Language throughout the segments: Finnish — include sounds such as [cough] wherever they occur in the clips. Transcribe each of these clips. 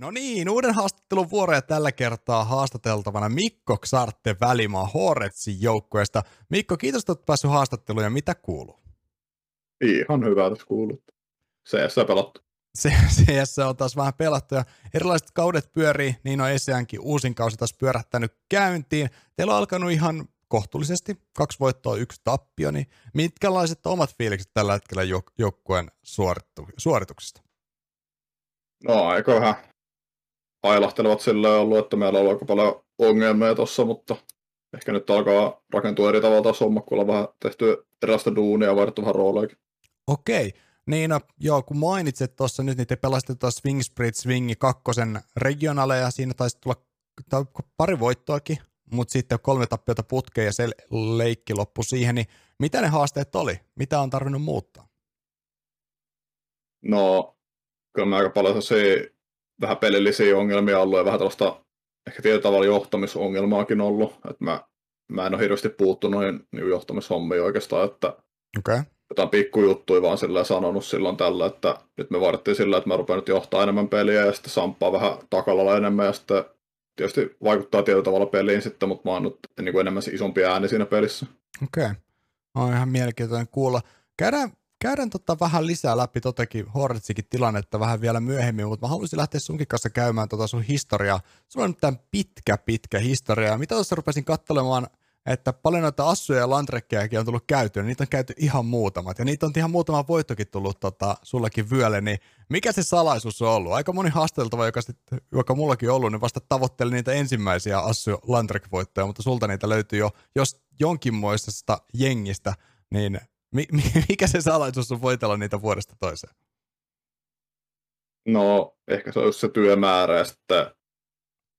No niin, uuden haastattelun vuoroja tällä kertaa haastateltavana Mikko Xarte Välimaa Horretsin joukkueesta. Mikko, kiitos, että olet päässyt haastatteluun ja mitä kuuluu? Ihan hyvää tässä kuuluu. CS pelattu. CS on taas vähän pelattu ja erilaiset kaudet pyörii, niin on Esiankin uusin kausi taas pyörähtänyt käyntiin. Teillä on alkanut ihan kohtuullisesti, kaksi voittoa, yksi tappio, niin mitkälaiset omat fiilikset tällä hetkellä joukkueen suorituksista? No aika vähän ailahtelevat sillä ollut, että meillä on aika paljon ongelmia tuossa, mutta ehkä nyt alkaa rakentua eri tavalla taas homma, kun ollaan vähän tehty erilaista duunia ja vaihdettu vähän rooleikin. Okei. Niin, no, joo, kun mainitsit tuossa nyt, niin te pelasitte tuossa Swing Sprit Swingi kakkosen regionaaleja, siinä taisi tulla pari voittoakin, mutta sitten kolme tappiota putkeen ja se leikki loppui siihen, niin mitä ne haasteet oli? Mitä on tarvinnut muuttaa? No, kyllä me aika paljon se vähän pelillisiä ongelmia ollut ja vähän tällaista ehkä tietyllä tavalla johtamisongelmaakin ollut. Että mä, mä en ole hirveästi puuttunut niin johtamishommiin oikeastaan, että okay. jotain pikkujuttuja vaan sillä sanonut silloin tällä, että nyt me vaadittiin sillä, että mä rupean nyt johtaa enemmän peliä ja sitten samppaa vähän takalalla enemmän ja sitten tietysti vaikuttaa tietyllä tavalla peliin sitten, mutta mä oon nyt niin kuin enemmän se isompi ääni siinä pelissä. Okei, okay. on ihan mielenkiintoinen kuulla. Käydään käydään tota vähän lisää läpi totakin Hornetsikin tilannetta vähän vielä myöhemmin, mutta mä haluaisin lähteä sunkin kanssa käymään tota sun historiaa. Sulla on nyt tämän pitkä, pitkä historia. Mitä tuossa rupesin katselemaan, että paljon noita assuja ja landrekkejäkin on tullut käytyä, niitä on käyty ihan muutamat, ja niitä on ihan muutama voittokin tullut tota, sullakin vyölle, niin mikä se salaisuus on ollut? Aika moni haasteltava, joka, sit, joka mullakin on ollut, niin vasta tavoitteli niitä ensimmäisiä assu landrek voittoja mutta sulta niitä löytyy jo jos jonkinmoisesta jengistä, niin [laughs] mikä se salaisuus on voitella niitä vuodesta toiseen? No, ehkä se on just se työmäärä ja sitten,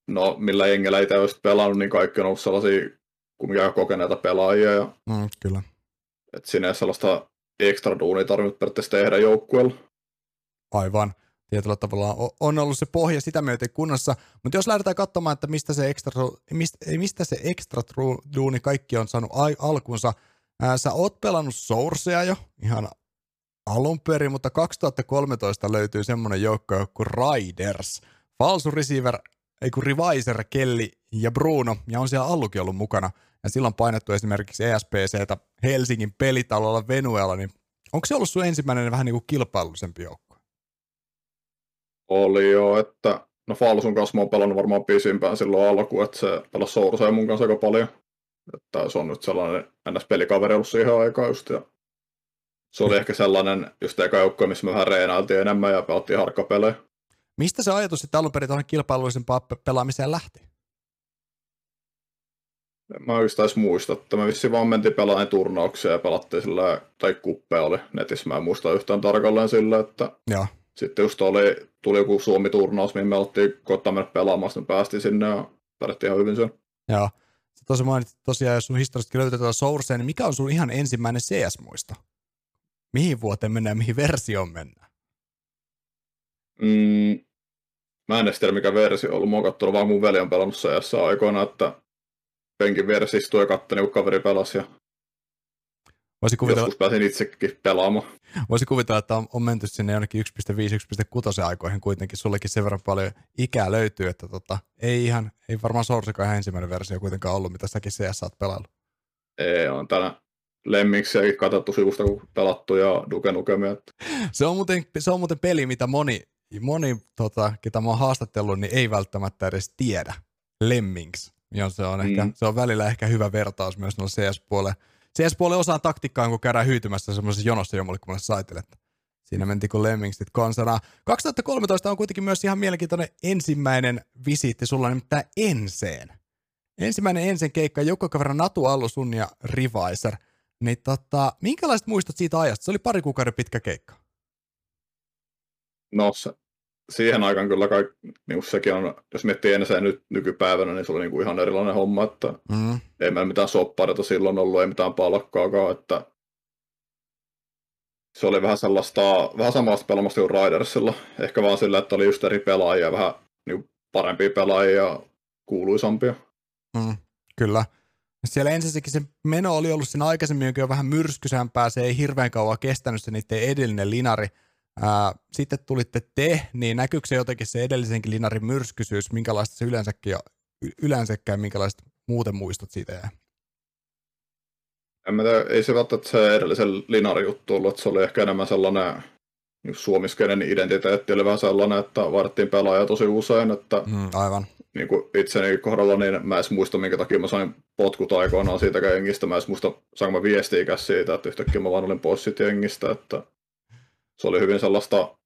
no millä jengellä itse olisi pelannut, niin kaikki on ollut sellaisia kumminkin kokeneita pelaajia. Ja, mm, kyllä. Että sinne ei sellaista ekstra duunia tarvinnut periaatteessa tehdä joukkueella. Aivan. Tietyllä tavalla on ollut se pohja sitä myöten kunnossa, mutta jos lähdetään katsomaan, että mistä se ekstra, mistä, mistä se ekstra duuni kaikki on saanut alkunsa, Ää, sä oot pelannut Sourcea jo ihan alun perin, mutta 2013 löytyy semmonen joukko kuin Riders. Falsu receiver, ei kun Reviser, Kelly ja Bruno, ja on siellä Allukin ollut mukana. Ja silloin painettu esimerkiksi ESPCtä Helsingin pelitalolla Venuella, niin onko se ollut sun ensimmäinen vähän niin kilpailullisempi joukko? Oli jo, että no Falsun kanssa mä oon pelannut varmaan pisimpään silloin alkuun, että se pelasi Sourcea mun kanssa aika paljon. Että se on nyt sellainen NS-pelikaveri ollut siihen aikaan just. Ja se oli ehkä sellainen just eka joukko, missä me vähän reenailtiin enemmän ja pelattiin harkkapelejä. Mistä se ajatus sitten alun perin tuohon kilpailullisempaan pelaamiseen lähti? Mä oikeastaan edes muista, että me vissiin vaan mentiin pelaamaan turnauksia ja pelattiin sillä, tai kuppeja oli netissä, mä en muista yhtään tarkalleen sillä, että ja. sitten just oli, tuli joku Suomi-turnaus, mihin me oltiin koittaa mennä pelaamaan, sitten päästiin sinne ja pärjättiin ihan hyvin sen. Joo tuossa mainitsit tosiaan, jos sun historiasta löytyy tuota Sourcea, niin mikä on sun ihan ensimmäinen CS-muisto? Mihin vuoteen mennään, mihin versioon mennään? Mm, mä en tiedä mikä versio on ollut. Kattonut vaan mun veli on pelannut CS aikoina, että penkin versio istuu ja katsoi, kun kaveri pelasi. Ja Voisi kuvitella, Joskus pääsin itsekin pelaamaan. Voisi kuvitella, että on, on menty sinne jonnekin 1.5-1.6 aikoihin kuitenkin. Sullekin sen verran paljon ikää löytyy, että tota, ei, ihan, ei varmaan Sourcekaan ihan ensimmäinen versio kuitenkaan ollut, mitä säkin CS oot pelannut. Ei, on täällä lemmiksiäkin katsottu sivusta, kun pelattu ja Duke Nukemia. [laughs] Se on, muuten, se on muuten peli, mitä moni, moni tota, ketä mä oon haastatellut, niin ei välttämättä edes tiedä. Lemmings. Ja se on, ehkä, mm. se on välillä ehkä hyvä vertaus myös noilla CS-puolella CS-puolen osaan taktiikkaan, kun käydään hyytymässä semmoisessa jonossa jommallekummalle saitelle. Siinä menti kuin Lemmingstit konsana. 2013 on kuitenkin myös ihan mielenkiintoinen ensimmäinen visiitti sulla nimittäin Enseen. Ensimmäinen Ensen keikka, joka verran Natu Allu, sun ja Reviser. Niin tota, minkälaiset muistot siitä ajasta? Se oli pari kuukauden pitkä keikka. No se, siihen aikaan kyllä kaikki, niin sekin on, jos miettii ensin nyt nykypäivänä, niin se oli niin kuin ihan erilainen homma, että mm. ei meillä mitään soppareita silloin ollut, ei mitään palkkaakaan, että se oli vähän sellaista, vähän samasta pelaamasta kuin Ridersilla, ehkä vaan sillä, että oli just eri pelaajia, vähän niin parempia pelaajia ja kuuluisampia. Mm, kyllä. Siellä ensisikin se meno oli ollut siinä aikaisemmin jo vähän myrskysämpää, se ei hirveän kauan kestänyt se niiden edellinen linari, Ää, sitten tulitte te, niin näkyykö se jotenkin se edellisenkin linarin myrskyisyys, minkälaista se yleensäkin, yleensäkään, minkälaiset muuten muistot siitä jää? En mä tiedä, ei se välttämättä se edellisen linarin juttu ollut, että se oli ehkä enemmän sellainen suomiskeinen identiteetti oli vähän sellainen, että vaihdettiin pelaajia tosi usein, että mm, aivan. Niin kuin itseni kohdalla, niin mä en muista, minkä takia mä sain potkut aikoinaan siitä jengistä. Mä en muista, saanko mä viestiä siitä, että yhtäkkiä mä vaan olin pois siitä jengistä, että se oli hyvin sellaista,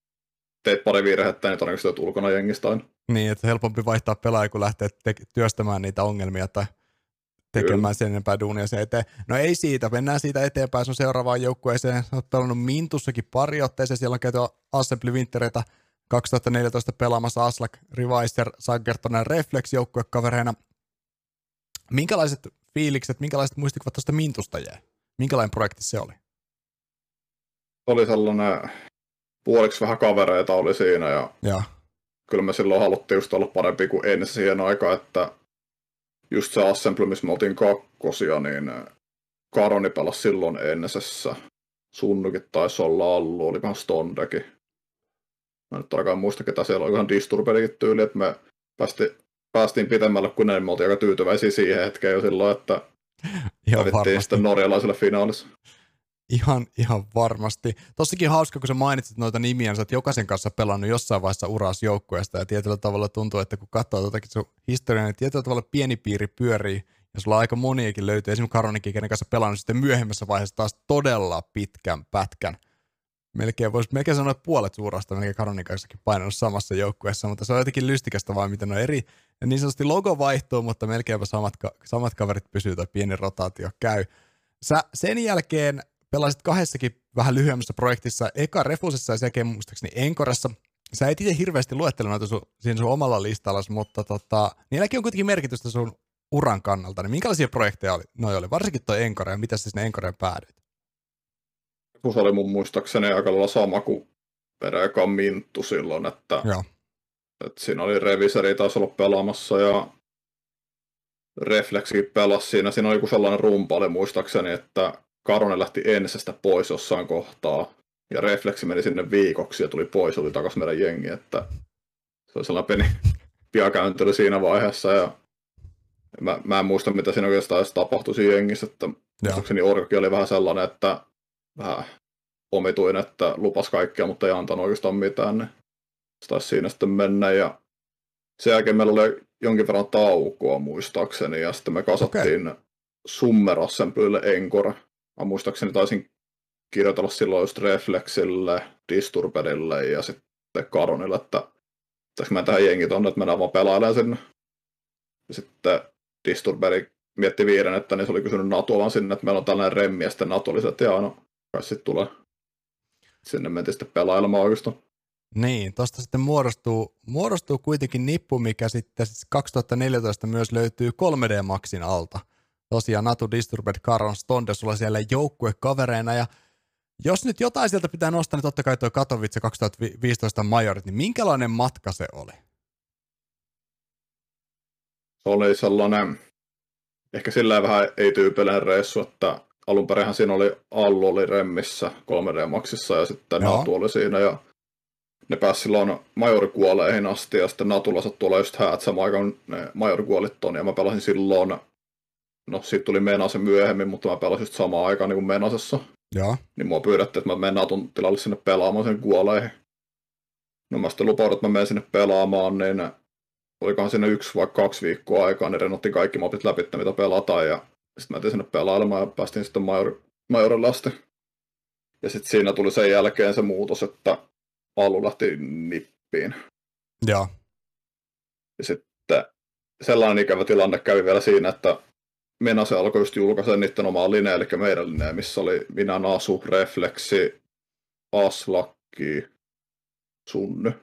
teet pari virhettä, niin todennäköisesti olet ulkona jengistä aina. Niin, että helpompi vaihtaa pelaaja, kun lähtee te- työstämään niitä ongelmia tai tekemään Kyllä. sen enempää duunia se eteen. No ei siitä, mennään siitä eteenpäin sun seuraavaan joukkueeseen. Oot pelannut Mintussakin pari otteeseen, siellä on käyty Assembly Wintereitä 2014 pelaamassa Aslak, Reviser, Sagertonen Reflex joukkuekavereina. Minkälaiset fiilikset, minkälaiset muistikuvat tuosta Mintusta jää? Minkälainen projekti se oli? Oli sellainen, puoliksi vähän kavereita oli siinä ja, ja. kyllä me silloin haluttiin just olla parempi kuin ennen siihen aikaan, että just se Assembly, missä me oltiin kakkosia, niin Karoni pelasi silloin ennesessä. Sunnukin taisi olla Allu, oli vähän Stondekin. Mä nyt aikaan muista, ketä siellä oli ihan Disturbedikin tyyli, että me päästi, päästiin pitemmälle kuin ne, me oltiin aika tyytyväisiä siihen hetkeen jo silloin, että [laughs] varmasti. sitten norjalaiselle finaalissa. Ihan, ihan varmasti. Tossakin hauska, kun sä mainitsit noita nimiä, sä oot jokaisen kanssa pelannut jossain vaiheessa uras joukkueesta ja tietyllä tavalla tuntuu, että kun katsoo jotakin sun historiaa, niin tietyllä tavalla pieni piiri pyörii ja sulla aika moniakin löytyy, esimerkiksi Karonikin, kenen kanssa pelannut sitten myöhemmässä vaiheessa taas todella pitkän pätkän – melkein voisi melkein sanoa, että puolet suurasta melkein Karonin kanssakin painanut samassa joukkueessa, mutta se on jotenkin lystikästä vaan, miten on eri. Ja niin sanotusti logo vaihtuu, mutta melkeinpä samat, samat kaverit pysyy tai pieni rotaatio käy. Sä sen jälkeen pelasit kahdessakin vähän lyhyemmässä projektissa, eka Refusessa ja sekin muistaakseni Enkoressa. Sä et itse hirveästi luettele noita sun, siinä sun omalla listalla, mutta tota, niilläkin on kuitenkin merkitystä sun uran kannalta. Niin minkälaisia projekteja oli, noi oli? Varsinkin toi Enkore ja mitä sä sinne Enkoreen päädyit? se oli mun muistaakseni aika lailla sama kuin Perekan Minttu silloin, että, Joo. että siinä oli Reviseri taas olla pelaamassa ja Refleksi pelasi siinä. Siinä oli joku sellainen rumpali muistaakseni, että Karone lähti ensestä pois jossain kohtaa ja Refleksi meni sinne viikoksi ja tuli pois, oli takaisin meidän jengi, että se oli sellainen pieni [laughs] piakäyntely siinä vaiheessa ja mä, mä en muista, mitä siinä oikeastaan edes tapahtui siinä jengissä, että muistaakseni Orkakin oli vähän sellainen, että vähän omituin, että lupas kaikkea, mutta ei antanut oikeastaan mitään, niin se taisi siinä sitten mennä. Ja sen jälkeen meillä oli jonkin verran taukoa muistaakseni, ja sitten me kasattiin okay. Summer Assemblylle Encore. Mä muistaakseni taisin kirjoitella silloin just Reflexille, Disturbedille ja sitten Karonille, että pitäisikö mä tähän jengi tonne, että mennään vaan pelailemaan sinne. Ja sitten Disturberi mietti viiden, että niin se oli kysynyt Natua vaan sinne, että meillä on tällainen remmi, ja sitten Natu oli se, että jaa, no, kai sitten tulee. Sinne mentiin sitten pelailemaan oikeastaan. Niin, tuosta sitten muodostuu, muodostuu kuitenkin nippu, mikä sitten 2014 myös löytyy 3D Maxin alta. Tosiaan Natu Disturbed, Caron Stonde, sulla siellä joukkuekavereina ja jos nyt jotain sieltä pitää nostaa, niin totta kai tuo Katowice 2015 majorit, niin minkälainen matka se oli? Se oli sellainen, ehkä sillä vähän ei-tyypillinen reissu, että alun perinhän siinä oli Allu oli remmissä 3D Maxissa ja sitten Joo. Natu oli siinä ja ne pääsi silloin majorikuoleihin asti ja sitten Natulla sattui olla just häät samaan aikaan ne majorikuolit ton ja mä pelasin silloin, no siitä tuli Menase myöhemmin, mutta mä pelasin just samaan aikaan niin kuin Menasessa. Joo. Niin mua pyydettiin, että mä menen Natun tilalle sinne pelaamaan sen kuoleihin. No mä sitten lupaudun, että mä menen sinne pelaamaan, niin olikohan sinne yksi vai kaksi viikkoa aikaa, niin renotti kaikki mapit läpi, mitä pelataan ja sitten mä tein sinne pelailemaan ja päästiin sitten Major, Majorille asti. Ja sitten siinä tuli sen jälkeen se muutos, että Alu lähti nippiin. Joo. Ja sitten sellainen ikävä tilanne kävi vielä siinä, että Menase alkoi just julkaista niiden omaa linea, eli meidän linea, missä oli minä, Nasu, Refleksi, Aslakki, Sunny.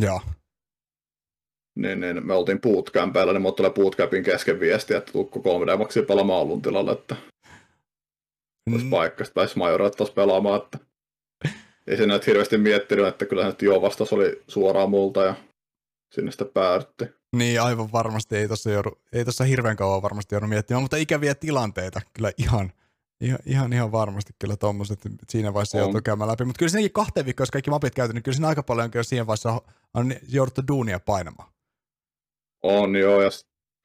Joo niin, niin me oltiin bootcampilla, niin mulle tulee bootcampin kesken viesti, että tukko 3D Maxi pelaamaan Allun tilalle, että olisi mm. paikka, sitten pääsi Majorat taas pelaamaan, että ei se nyt hirveästi miettinyt, että kyllä nyt jo vastaus oli suoraan multa ja sinne sitten päädytti. Niin, aivan varmasti ei tuossa, joudu, ei tuossa hirveän kauan varmasti joudu miettimään, mutta ikäviä tilanteita kyllä ihan, Ihan, ihan, ihan varmasti kyllä tuommoiset siinä vaiheessa joutuu käymään läpi. Mutta kyllä siinäkin kahteen viikkoon, jos kaikki mapit käyty, niin kyllä siinä aika paljon kyllä siinä vaiheessa on jouduttu duunia painamaan. On joo, ja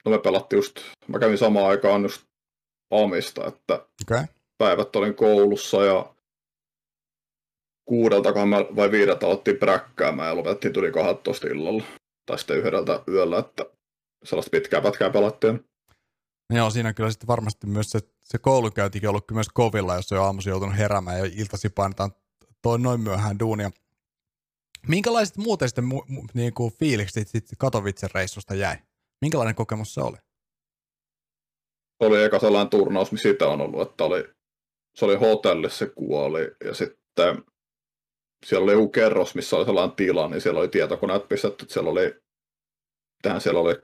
no me pelattiin just, mä kävin samaan aikaan just Amista, että okay. päivät olin koulussa ja kuudelta vai viideltä otettiin präkkäämään ja lopetettiin tuli 12 illalla. Tai sitten yhdeltä yöllä, että sellaista pitkää pätkää pelattiin. Joo, siinä kyllä sitten varmasti myös se, se koulunkäyntikin ollut myös kovilla, jos on jo aamuisin joutunut heräämään ja iltasi painetaan toi noin myöhään duunia. Minkälaiset muuten sitten mu, mu, niin kuin fiilikset sitten Katowicen reissusta jäi? Minkälainen kokemus se oli? Se oli eka sellainen turnaus, missä sitä on ollut, että oli, se oli hotellissa se kuoli ja sitten siellä oli joku kerros, missä oli sellainen tila, niin siellä oli tietokoneet pistetty, että siellä oli, tähän siellä oli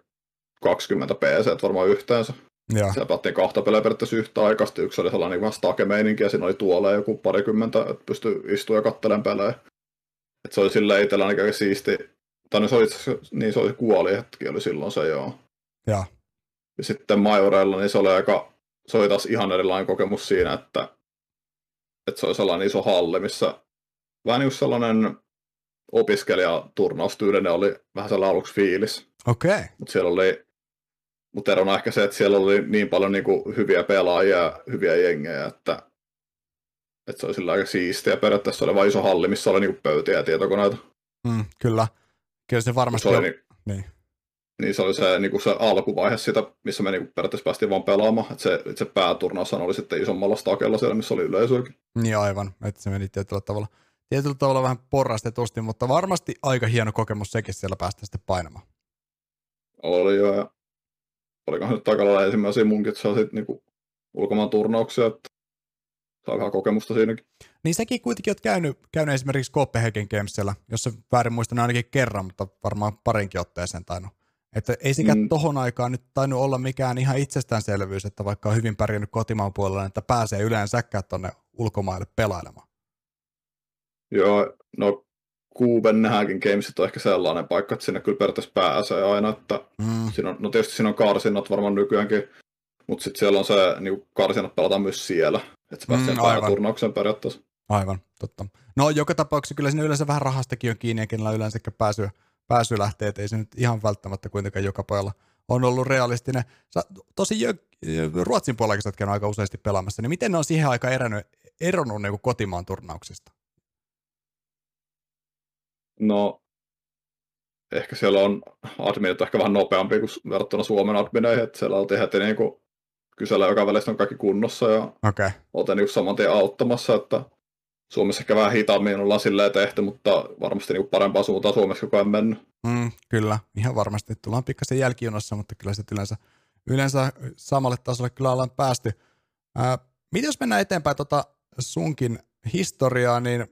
20 PC varmaan yhteensä. Ja. Siellä pelattiin kahta peliä periaatteessa yhtä aikaisesti. Yksi oli sellainen niin stake-meininki ja siinä oli tuolla joku parikymmentä, että pystyi istumaan ja katselemaan pelejä. Et se oli silleen itsellä aika siisti. Tai no se oli, niin se oli kuoli hetki, oli silloin se joo. Ja. ja sitten Majorella, niin se oli aika, se oli taas ihan erilainen kokemus siinä, että, että se oli sellainen iso halli, missä vähän niin sellainen opiskelijaturnaustyyden oli vähän sellainen aluksi fiilis. Okei. Okay. Mutta siellä oli, mutta erona ehkä se, että siellä oli niin paljon niin kuin hyviä pelaajia ja hyviä jengejä, että, että se oli sillä aika siistiä. Periaatteessa oli vain iso halli, missä oli niin kuin pöytiä ja tietokoneita. Mm, kyllä. Kyllä se varmasti se oli, on... niin, niin. niin, se oli se, niin kuin se alkuvaihe sitä, missä me niin kuin periaatteessa päästiin vaan pelaamaan. Että se, se pääturnaus oli sitten isommalla stakella siellä, missä oli yleisöäkin. Niin aivan, että se meni tietyllä tavalla tietyllä tavalla vähän porrastetusti, mutta varmasti aika hieno kokemus sekin siellä päästä sitten painamaan. Oli jo, ja olikohan nyt aika lailla ensimmäisiä munkin, saa sitten niinku ulkomaan turnauksia, että saa vähän kokemusta siinäkin. Niin säkin kuitenkin oot käynyt, käynyt esimerkiksi Copenhagen Gamesilla, jos se väärin muistan ainakin kerran, mutta varmaan parinkin otteeseen tainnut. Että ei sekä mm. tohon aikaan nyt tainnut olla mikään ihan itsestäänselvyys, että vaikka on hyvin pärjännyt kotimaan puolella, että pääsee yleensäkään tuonne ulkomaille pelailemaan. Joo, no Kuuben nähäkin Gamesit on ehkä sellainen paikka, että sinne kyllä periaatteessa pääsee aina, että mm. siinä on, no tietysti siinä on karsinnat varmaan nykyäänkin, mutta sitten siellä on se, niin karsinnat pelataan myös siellä, että se pääsee mm, turnaukseen periaatteessa. Aivan, totta. No joka tapauksessa kyllä siinä yleensä vähän rahastakin on kiinni ja kenellä yleensä pääsy, pääsy lähtee, että ei se nyt ihan välttämättä kuitenkaan joka pojalla on ollut realistinen. Sä, tosi jo, Ruotsin puolella oot aika useasti pelaamassa, niin miten ne on siihen aikaan erännyt, eronnut niin kotimaan turnauksista? No, ehkä siellä on adminit ehkä vähän nopeampi kuin verrattuna Suomen admineihin, että siellä oltiin heti niin kuin kysellä joka välistä on kaikki kunnossa ja okay. oltiin niin saman tien auttamassa, että Suomessa ehkä vähän hitaammin ollaan silleen tehty, mutta varmasti niin parempaa suuntaan Suomessa koko ajan mennyt. Mm, kyllä, ihan varmasti. Tullaan pikkasen jälkijonossa, mutta kyllä sitten yleensä, yleensä samalle tasolle kyllä ollaan päästy. Ää, miten jos mennään eteenpäin tota sunkin historiaa, niin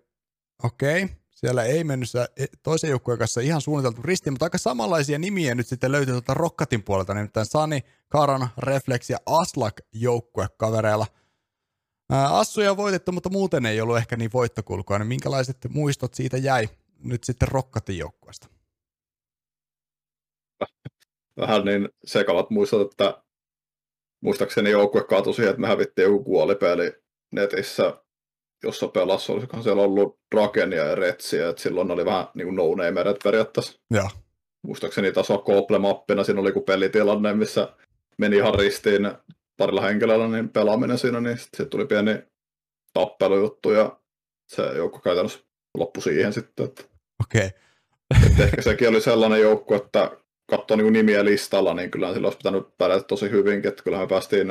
okei, okay, siellä ei mennyt e, toisen joukkueen kanssa ihan suunniteltu risti, mutta aika samanlaisia nimiä nyt sitten löytyy tuolta Rokkatin puolelta, nimittäin Sani, Karan, Reflex ja Aslak joukkuekavereilla. Assuja on voitettu, mutta muuten ei ollut ehkä niin voittokulkua, niin minkälaiset muistot siitä jäi nyt sitten Rokkatin joukkueesta? [laughs] Vähän niin sekavat muistot, että muistaakseni joukkue kaatui siihen, että me hävittiin joku kuolipeli netissä jossa pelasi, olisikohan siellä ollut Drakenia ja Retsiä, että silloin oli vähän niin kuin no name periaatteessa. Ja. Muistaakseni tasoa Koople-mappina, siinä oli joku pelitilanne, missä meni ihan ristiin parilla henkilöllä niin pelaaminen siinä, niin sitten tuli pieni tappelujuttu ja se joukko käytännössä loppui siihen sitten. Että, Okei. Okay. ehkä sekin oli sellainen joukko, että katsoo niin nimiä listalla, niin kyllä sillä olisi pitänyt pärjätä tosi hyvinkin, että kyllähän me päästiin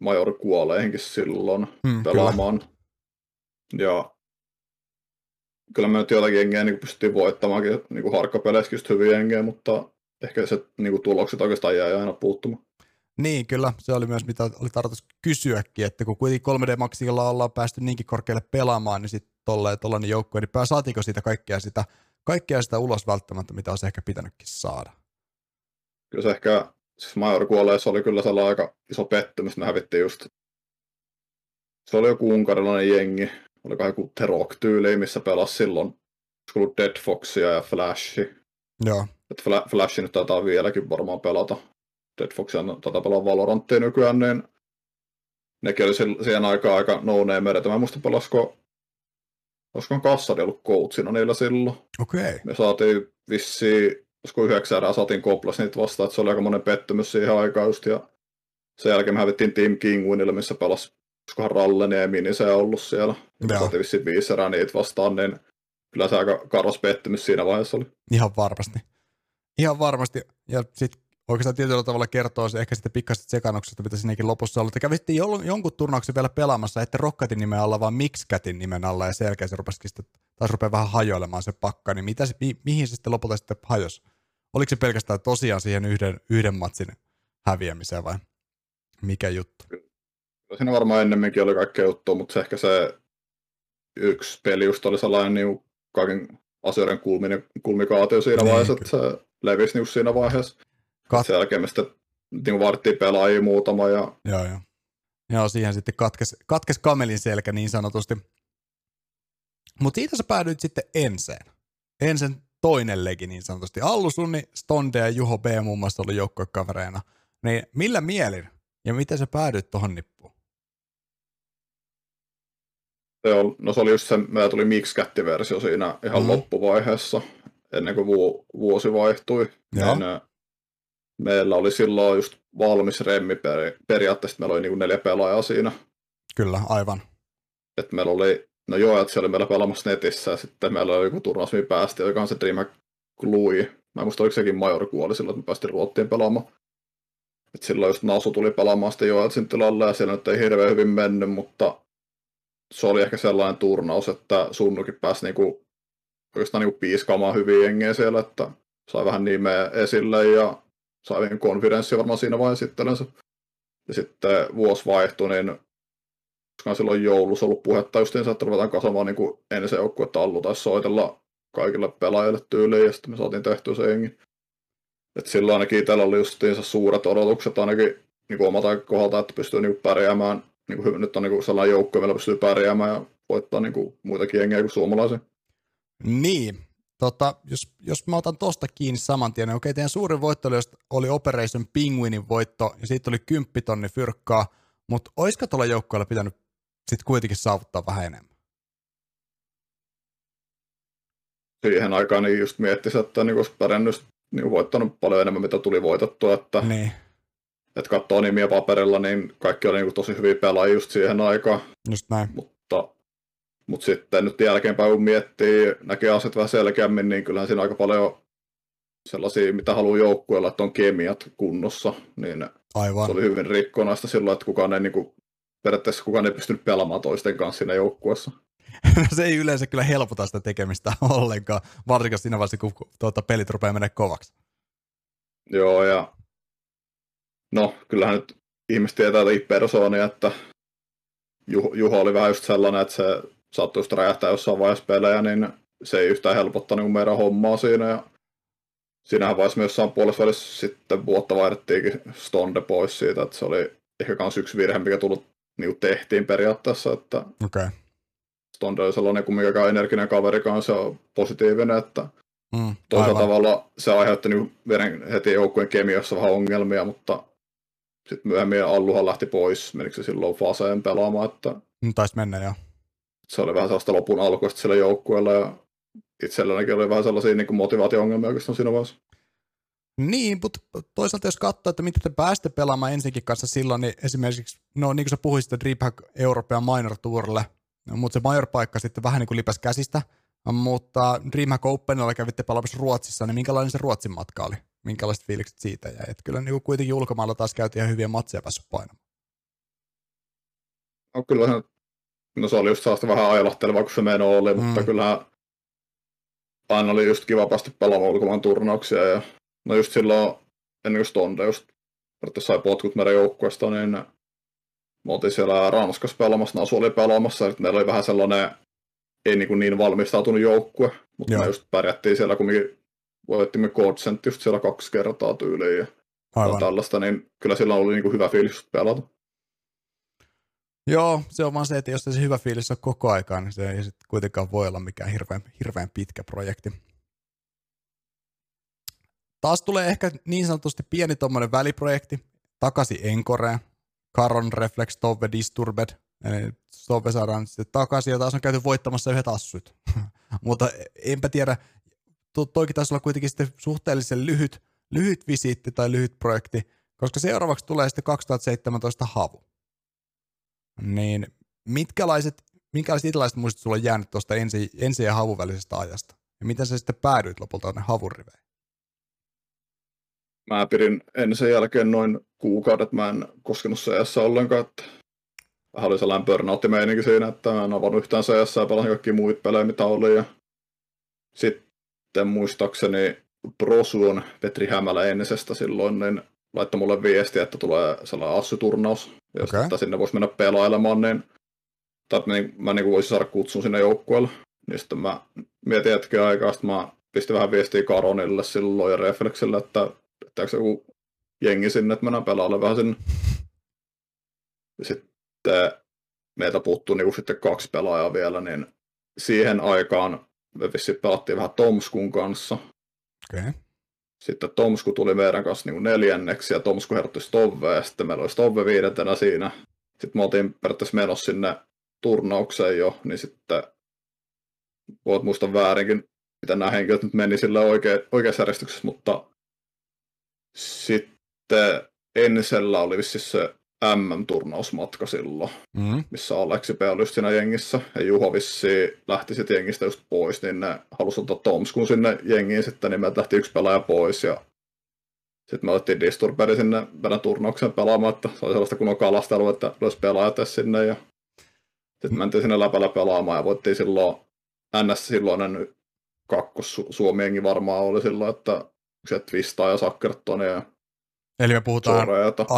Major kuoleihinkin silloin hmm, pelaamaan. Kyllä. Ja kyllä me nyt jotakin jengiä niin pystyttiin voittamaankin, niin harkkapeleissäkin just hyviä jengejä, mutta ehkä se niin kuin tulokset oikeastaan jäi aina puuttumaan. Niin, kyllä. Se oli myös, mitä oli tarkoitus kysyäkin, että kun kuitenkin 3D-maksilla ollaan päästy niinkin korkealle pelaamaan, niin sitten tolleen tollainen joukkue, niin saatiinko siitä kaikkea sitä, kaikkea sitä ulos välttämättä, mitä olisi ehkä pitänytkin saada? Kyllä se ehkä, siis Major kuolleessa oli kyllä sellainen aika iso pettymys, me hävittiin just, se oli joku unkarilainen jengi, oliko joku The Rock-tyyli, missä pelasi silloin, ollut Dead Foxia ja Flashi. Joo. Et Flashi nyt taitaa vieläkin varmaan pelata. Dead Foxia taitaa pelaa Valorantia nykyään, niin nekin oli siihen aikaan aika no namereita. Mä en muista pelasko, olisiko Kassari ollut coachina niillä silloin. Okei. Okay. Me saatiin vissiin, olisiko yhdeksän erää saatiin koplas niitä vastaan, että se oli aika monen pettymys siihen aikaan just. Ja sen jälkeen me hävittiin Team Kingwinille, missä pelasi olisikohan Rallen ja Mini se ollut siellä. Ja me saatiin vissiin viisi erää niitä vastaan, niin kyllä se aika karos pettymys siinä vaiheessa oli. Ihan varmasti. Ihan varmasti. Ja sitten oikeastaan tietyllä tavalla kertoo se ehkä sitten pikkaisesti sekannuksesta, mitä sinnekin lopussa oli. Te kävitte jonkun turnauksen vielä pelaamassa, ette Rokkatin nimen alla, vaan Mixcatin nimen alla, ja sen jälkeen se rupesikin sitten, taas rupeaa vähän hajoilemaan se pakka, niin mitä se, mi, mihin se sitten lopulta sitten hajosi? Oliko se pelkästään tosiaan siihen yhden, yhden matsin häviämiseen vai mikä juttu? Siinä varmaan ennemminkin oli kaikkea juttua, mutta se ehkä se yksi peli just oli sellainen niin kaiken asioiden kulmikaatio siinä niin, vaiheessa, että se levisi niin siinä vaiheessa. Kat... Sen jälkeen me sitten niin vaadittiin pelaajia muutama. Ja... Joo, joo. Joo, siihen sitten katkes, katkes kamelin selkä niin sanotusti. Mutta siitä sä päädyit sitten Enseen. Ensen toinen legi niin sanotusti. Allu Sunni, Stonde ja Juho B muun muassa oli joukkuekavereina. Niin millä mielin ja miten sä päädyit tuohon nippuun? Se on, no se oli just se, meillä tuli Mixcat-versio siinä ihan mm. loppuvaiheessa, ennen kuin vu, vuosi vaihtui. Joo. Niin, meillä oli silloin just valmis remmi peri, periaatteessa, meillä oli niin kuin neljä pelaajaa siinä. Kyllä, aivan. Et meillä oli, no joo, että se oli meillä pelaamassa netissä, ja sitten meillä oli joku turnaus, mihin päästiin, joka on se Dreamhack Glui. Mä en muista, oliko sekin Major kuoli silloin, että me päästiin Ruottiin pelaamaan. Et silloin just Nasu tuli pelaamaan sitten Joeltsin tilalle, ja siellä nyt ei hirveän hyvin mennyt, mutta se oli ehkä sellainen turnaus, että Sunnukin pääsi niinku, oikeastaan niinku piiskaamaan hyvin jengiä siellä, että sai vähän nimeä esille ja sai vähän konfidenssia varmaan siinä vaiheessa sitten. Ja sitten vuosi vaihtui, niin koska silloin joulussa ollut puhetta justiin, että ruvetaan kasaamaan niin ensin että Allu taisi soitella kaikille pelaajille tyyliin, ja sitten me saatiin tehtyä se jengi. Et silloin ainakin itsellä oli justiinsa suuret odotukset ainakin niin kuin omalta kohdalta, että pystyy niin pärjäämään. Niin kuin, nyt on niin kuin sellainen joukko, millä pystyy pärjäämään ja voittaa niin kuin muitakin jengejä kuin suomalaisia. Niin, tota, jos, jos mä otan tosta kiinni saman tien, niin okei, teidän suurin voitto oli, oli Operation Penguinin voitto, ja siitä oli 10 tonni fyrkkaa, mutta olisiko tuolla joukkoilla pitänyt sitten kuitenkin saavuttaa vähän enemmän? Siihen aikaan niin just miettisi, että niin olisi pärjännyt, niin voittanut paljon enemmän, mitä tuli voitettua, että, niin. Että katsoo nimiä paperilla, niin kaikki oli niin tosi hyviä pelaajia just siihen aikaan. Just näin. Mutta mutta sitten nyt jälkeenpäin kun miettii, näkee asiat vähän selkeämmin, niin kyllähän siinä aika paljon sellaisia, mitä haluaa joukkueella, että on kemiat kunnossa, niin Aivan. se oli hyvin rikkonaista silloin, että kukaan ei, niin kuin, periaatteessa kukaan ei pystynyt pelaamaan toisten kanssa siinä joukkueessa. [laughs] se ei yleensä kyllä helpota sitä tekemistä ollenkaan, varsinkin siinä vaiheessa, kun tuota, pelit rupeaa mennä kovaksi. Joo, ja no, kyllähän nyt ihmiset tietää persoonia, että Juho, Juho oli vähän just sellainen, että se saattoi just räjähtää jossain vaiheessa pelejä, niin se ei yhtään helpottanut niin meidän hommaa siinä. Ja siinähän vaiheessa myös jossain puolessa välissä sitten vuotta vaihdettiinkin Stonde pois siitä, että se oli ehkä myös yksi virhe, mikä tullut niin tehtiin periaatteessa, että okay. Stonde oli sellainen kuin mikä energinen kaveri kanssa on positiivinen, että mm, toisella tavalla se aiheutti niin heti joukkueen kemiassa vähän ongelmia, mutta sitten myöhemmin Alluhan lähti pois, menikö se silloin Faseen pelaamaan, että mm, Taisi mennä, joo. Se oli vähän sellaista lopun alkuista sillä joukkueella ja itsellänikin oli vähän sellaisia niin kuin motivaatio-ongelmia oikeastaan siinä vaiheessa. Niin, mutta toisaalta jos katsoo, että miten te pääsitte pelaamaan ensinkin kanssa silloin, niin esimerkiksi, no niin kuin sä puhuit sitä Dreamhack Euroopan Minor Tourille, mutta se major-paikka sitten vähän niin kuin lipäs käsistä, mutta Dreamhack Openilla kävitte pelaamassa Ruotsissa, niin minkälainen se Ruotsin matka oli? Minkälaiset fiilikset siitä jäi? Että kyllä niin kuitenkin ulkomailla taas käytiin ihan hyviä matseja päässyt painamaan. No, kyllä No se oli just sellaista vähän ailahtelevaa, kun se meno oli, mm. mutta kyllähän aina oli just kiva päästä pelaamaan ulkomaan turnauksia. Ja no just silloin, ennen kuin Stonde just sai potkut meidän joukkueesta, niin me oltiin siellä Ranskassa pelaamassa, Nasu oli pelaamassa, että meillä oli vähän sellainen ei niin, kuin niin valmistautunut joukkue, mutta Joo. me just pärjättiin siellä kumminkin, voittimme Godsent just siellä kaksi kertaa tyyliin ja Aivan. tällaista, niin kyllä sillä oli niin kuin hyvä fiilis pelata. Joo, se on vaan se, että jos se hyvä fiilis on koko aikaa, niin se ei sitten kuitenkaan voi olla mikään hirveän, hirveän pitkä projekti. Taas tulee ehkä niin sanotusti pieni tuommoinen väliprojekti takaisin Enkoreen. Karon Reflex Stove Disturbed, eli Stove saadaan sitten takaisin, ja taas on käyty voittamassa yhdet assut. [laughs] Mutta enpä tiedä, to, toikin taisi olla kuitenkin sitten suhteellisen lyhyt, lyhyt visiitti tai lyhyt projekti, koska seuraavaksi tulee sitten 2017 havu. Niin mitkälaiset, minkälaiset italaiset muistot sulla on jäänyt tuosta ensi, ensi ja havun välisestä ajasta? Ja miten sä sitten päädyit lopulta ne havun riveihin? Mä pidin sen jälkeen noin kuukaudet, mä en koskenut CS ollenkaan, että vähän oli sellainen burnout siinä, että en avannut yhtään CS ja pelasin kaikki muita pelejä, mitä oli. Ja sitten muistaakseni Prosuon Petri Hämälä entisestä silloin, niin laittoi mulle viesti, että tulee sellainen assuturnaus, jos okay. että sinne voisi mennä pelailemaan, niin, tai niin, mä niin voisin saada kutsun sinne joukkueelle. Niin sitten mä mietin hetken aikaa, sitten mä pistin vähän viestiä Karonille silloin ja Reflexille, että pitääkö joku jengi sinne, että mennään pelaamaan vähän sinne. Sitten meiltä puuttuu niin sitten kaksi pelaajaa vielä, niin siihen aikaan me vissiin pelattiin vähän Tomskun kanssa. Okay. Sitten Tomsku tuli meidän kanssa niin neljänneksi ja Tomsku herätti Stove ja sitten meillä oli Stove viidentenä siinä. Sitten me oltiin periaatteessa menossa sinne turnaukseen jo, niin sitten voit muistaa väärinkin, miten nämä henkilöt nyt meni sillä oikea, oikeassa järjestyksessä, mutta sitten Ensellä oli vissi se MM-turnausmatka silloin, mm. missä Aleksi P. oli siinä jengissä, ja Juho vissi lähti sitten jengistä just pois, niin ne halusi ottaa Tomskun sinne jengiin sitten, niin me lähti yksi pelaaja pois, ja sitten me otettiin Disturberi sinne meidän turnauksen pelaamaan, että se oli sellaista kunnon kalastelua, että löysi pelaajat sinne, ja sitten mentiin sinne läpällä pelaamaan, ja voittiin silloin, NS silloinen kakkos Suomi varmaan oli silloin, että se Twistaa ja Sakkertonia ja Eli me puhutaan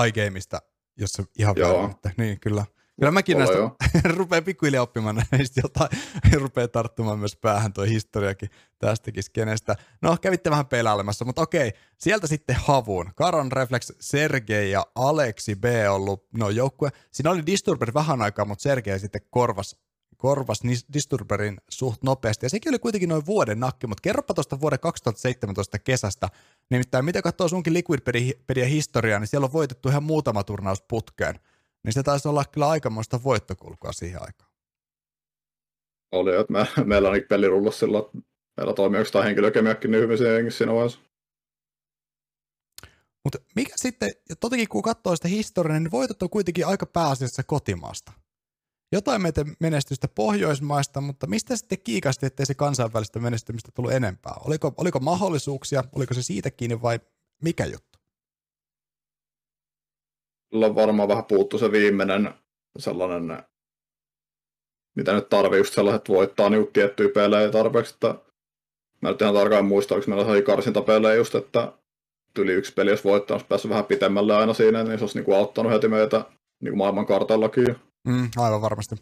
iGameista, jos se ihan vielä, niin kyllä. Kyllä mäkin Ola näistä [laughs] rupean pikkuhiljaa oppimaan [laughs] näistä jotain, rupeaa tarttumaan myös päähän tuo historiakin tästäkin skenestä. No, kävitte vähän pelailemassa, mutta okei, sieltä sitten havuun. Karon Reflex, Sergei ja Aleksi B ollut no joukkue. Siinä oli Disturber vähän aikaa, mutta Sergei sitten korvas korvas Disturberin suht nopeasti. Ja sekin oli kuitenkin noin vuoden nakki, mutta kerropa tuosta vuoden 2017 kesästä. Nimittäin mitä katsoo sunkin Liquidpedia historiaa, niin siellä on voitettu ihan muutama turnaus putkeen. Niin se taisi olla kyllä aikamoista voittokulkua siihen aikaan. Oli, että me, meillä on peli rullas silloin, että meillä toimii yksi henkilökemiäkin niin hyvin siinä vaiheessa. Mutta mikä sitten, ja totenkin kun katsoo sitä historiaa, niin voitot on kuitenkin aika pääasiassa kotimaasta jotain meitä menestystä Pohjoismaista, mutta mistä sitten kiikasti, ettei se kansainvälistä menestymistä tullut enempää? Oliko, oliko mahdollisuuksia, oliko se siitä kiinni vai mikä juttu? Kyllä varmaan vähän puuttu se viimeinen sellainen, mitä nyt tarvii, just sellaiset voittaa niin tiettyjä pelejä tarpeeksi, että mä nyt ihan tarkkaan muista, onko meillä sai karsintapelejä just, että tyli yksi peli, jos voittaa, olisi päässyt vähän pitemmälle aina siinä, niin se olisi niin kuin auttanut heti meitä niin kuin maailman kartallakin. Mm, aivan varmasti.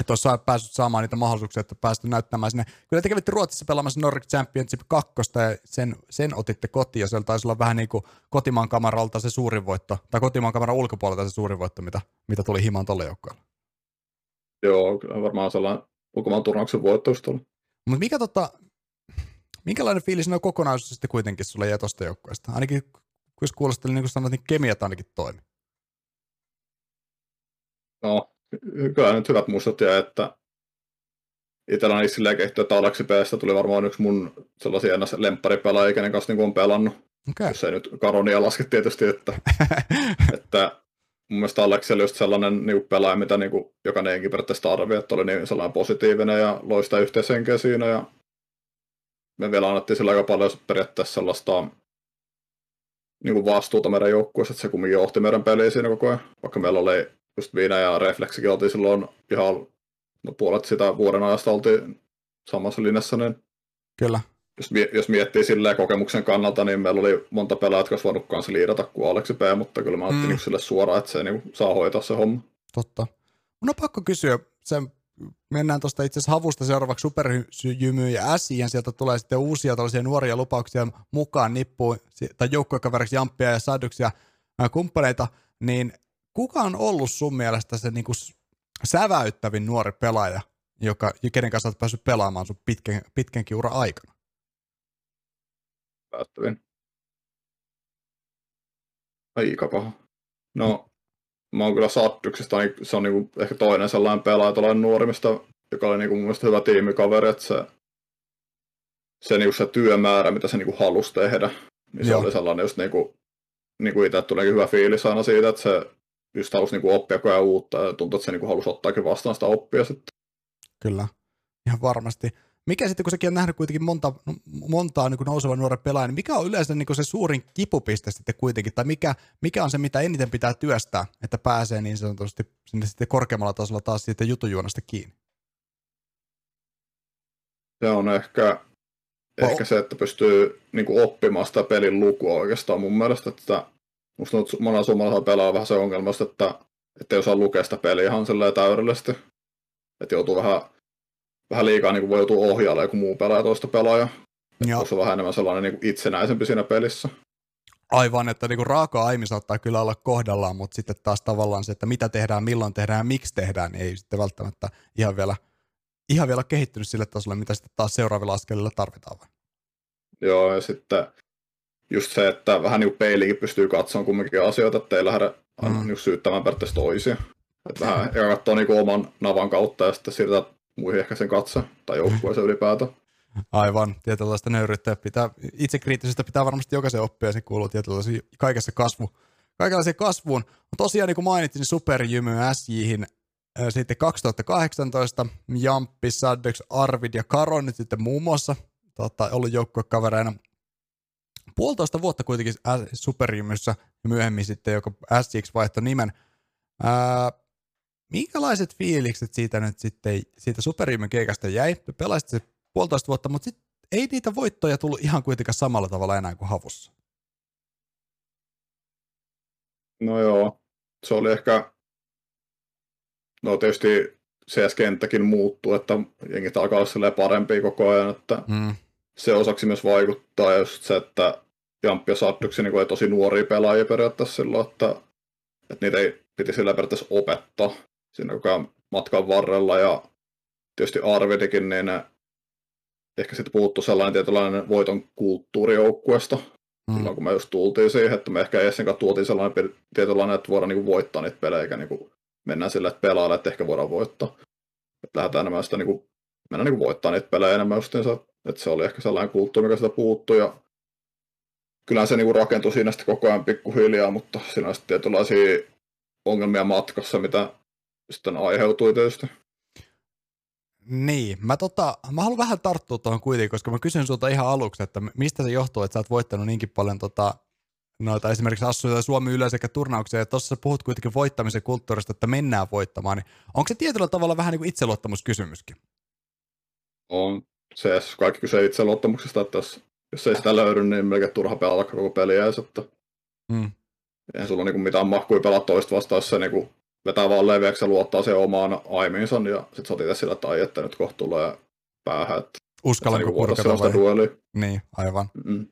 Että olisi päässyt saamaan niitä mahdollisuuksia, että päästy näyttämään sinne. Kyllä te kävitte Ruotsissa pelaamassa Nordic Championship 2 ja sen, sen otitte kotiin ja se taisi olla vähän niin kuin kotimaan kamaralta se suurin voitto, tai kotimaan kamaran ulkopuolelta se suurin voitto, mitä, mitä tuli himaan tolle joukkueelle. Joo, kyllä varmaan sellainen ulkomaan turnauksen voitto Mutta mikä tota, minkälainen fiilis noin kokonaisuus kuitenkin sulle jäi tuosta joukkueesta? Ainakin jos kuulosteli niin kuin sanoit, niin kemiat ainakin toimi no, kyllä nyt hyvät muistot ja että itsellä on silleen kehittyä, että Aleksi Pstä tuli varmaan yksi mun sellaisia ennäs lempparipelaajia, kenen kanssa niin on pelannut. Okay. Jos ei nyt Karonia laske tietysti, että, [laughs] että mun mielestä Aleksi oli just sellainen niin pelaaja, mitä niin kuin jokainen periaatteessa arvio, että oli niin sellainen positiivinen ja loista yhteishenkeä siinä ja me vielä annettiin sillä aika paljon periaatteessa sellaista niin kuin vastuuta meidän joukkueessa, että se kumminkin johti meidän peliä siinä koko ajan, vaikka meillä oli just Viina ja Refleksikin oltiin silloin ihan no puolet sitä vuoden ajasta oltiin samassa linjassa, niin Kyllä. Jos, jos miettii silleen kokemuksen kannalta, niin meillä oli monta pelaajaa, jotka olisi voinut kanssa liidata kuin Aleksi P, mutta kyllä mä ajattelin mm. Niin sille suoraan, että se niin saa hoitaa se homma. Totta. Mun on pakko kysyä, se, mennään tuosta itse asiassa havusta seuraavaksi superjymy ja ja sieltä tulee sitten uusia tällaisia nuoria lupauksia mukaan nippuun, tai joukkuekaveriksi Jamppia ja Saduksia kumppaneita, niin kuka on ollut sun mielestä se niin kuin säväyttävin nuori pelaaja, joka, kenen kanssa olet päässyt pelaamaan sun pitkän, pitkänkin ura aikana? Päättävin. Aika paha. No, mä oon kyllä Sattuksesta, niin se on niinku ehkä toinen sellainen pelaaja tällainen nuorimmista, joka oli niinku mun mielestä hyvä tiimikaveri, että se, se, niinku se työmäärä, mitä se niinku halusi tehdä, niin se Joo. oli sellainen just niinku, niinku itse tuli hyvä fiilis aina siitä, että se just halusi niinku oppia koko ajan uutta ja tuntui, että se niinku halusi ottaakin vastaan sitä oppia sitten. Kyllä, ihan varmasti. Mikä sitten, kun sekin on nähnyt kuitenkin monta, montaa niin nousevan nuoren pelaajan, niin mikä on yleensä niin se suurin kipupiste sitten kuitenkin, tai mikä, mikä on se, mitä eniten pitää työstää, että pääsee niin sanotusti sinne sitten korkeammalla tasolla taas sitten jutujuonasta kiinni? Se on ehkä, oh. ehkä se, että pystyy niin kuin oppimaan sitä pelin lukua oikeastaan mun mielestä, että musta monella suomalaisella pelaa vähän se ongelma, että, että ei osaa lukea sitä peliä ihan täydellisesti. Että joutuu vähän vähän liikaa niin kuin voi joutua ohjaamaan joku muu pelaaja toista pelaaja. Se on vähän enemmän sellainen niin kuin itsenäisempi siinä pelissä. Aivan, että niin kuin raaka-aimi saattaa kyllä olla kohdallaan, mutta sitten taas tavallaan se, että mitä tehdään, milloin tehdään ja miksi tehdään, niin ei sitten välttämättä ihan vielä, ihan vielä kehittynyt sille tasolle, mitä sitten taas seuraavilla askelilla tarvitaan. Vai? Joo, ja sitten just se, että vähän niin kuin peiliinkin pystyy katsomaan kumminkin asioita, että ei lähde mm. niin syyttämään periaatteessa toisia. Että vähän ja katsoo niin oman navan kautta ja sitten siirtää muihin ehkä sen katse tai joukkueeseen ylipäätään. Aivan, tietynlaista nöyryyttä pitää, itsekriittisestä pitää varmasti jokaisen oppia ja se kuuluu tietynlaisiin kaikessa kasvu, kaikenlaiseen kasvuun. No tosiaan niin kuin mainitsin, niin Superjymy SJihin äh, sitten 2018 Jamppi, Saddex, Arvid ja Karon nyt sitten muun muassa tota, ollut joukkuekavereina puolitoista vuotta kuitenkin Superjymyssä ja myöhemmin sitten joka SJX vaihtoi nimen. Ää, Minkälaiset fiilikset siitä nyt sitten, siitä Superimmen keikasta jäi? Pelasit se puolitoista vuotta, mutta sit ei niitä voittoja tullut ihan kuitenkaan samalla tavalla enää kuin havussa. No joo, se oli ehkä, no tietysti CS-kenttäkin muuttuu, että jengit alkaa olla parempia koko ajan, että mm. Se osaksi myös vaikuttaa, ja just se, että Jamppi ja Sadduksi niin ei tosi nuoria pelaajia periaatteessa silloin, että, että niitä ei piti sillä periaatteessa opettaa, siinä koko matkan varrella ja tietysti Arvidikin, niin ehkä sitten puuttu sellainen tietynlainen voiton kulttuuri joukkueesta. Mm. Silloin kun me just tultiin siihen, että me ehkä Essen kanssa tuotiin sellainen tietynlainen, että voidaan niinku voittaa niitä pelejä, eikä niinku mennään sille, että pelaalle, että ehkä voidaan voittaa. Että lähdetään enemmän sitä niinku, mennään niinku voittaa niitä pelejä enemmän justiinsa, että se oli ehkä sellainen kulttuuri, mikä sitä puuttui ja kyllähän se niinku rakentui siinä sitten koko ajan pikkuhiljaa, mutta siinä on sitten tietynlaisia ongelmia matkassa, mitä sitten aiheutui tietysti. Niin, mä, tota, mä haluan vähän tarttua tuohon kuitenkin, koska mä kysyn sulta ihan aluksi, että mistä se johtuu, että sä oot voittanut niinkin paljon tota, noita esimerkiksi Assuja ja Suomi yleensä sekä turnauksia, ja tuossa sä puhut kuitenkin voittamisen kulttuurista, että mennään voittamaan, niin onko se tietyllä tavalla vähän niin kuin itseluottamuskysymyskin? On. Se kaikki kyse itseluottamuksesta, että jos, jos ei sitä löydy, niin melkein turha pelata koko peliä, että hmm. eihän sulla niin mitään mahkui pelaa toista vastaan, jos se niin vetää vaan leveäksi ja luottaa sen omaan aimiinsa, ja sitten sä oot sillä, että ai, että nyt kohta tulee päähän. Että Uskallanko niin purkata vai? Duelia. Niin, aivan. Mm.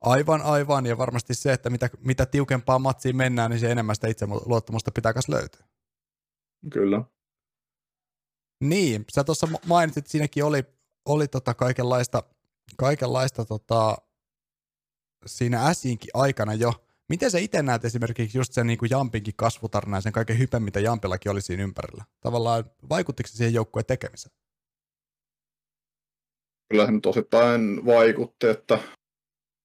Aivan, aivan. Ja varmasti se, että mitä, mitä tiukempaa matsiin mennään, niin se enemmän sitä itseluottamusta pitää myös löytyä. Kyllä. Niin, sä tuossa mainitsit, että siinäkin oli, oli tota kaikenlaista, kaikenlaista tota, siinä äsiinkin aikana jo. Miten sä itse näet esimerkiksi just sen niin kuin Jampinkin kasvutarina ja sen kaiken hypen, mitä Jampillakin oli siinä ympärillä? Tavallaan vaikuttiko se siihen joukkueen tekemiseen? Kyllä se nyt osittain vaikutti, että,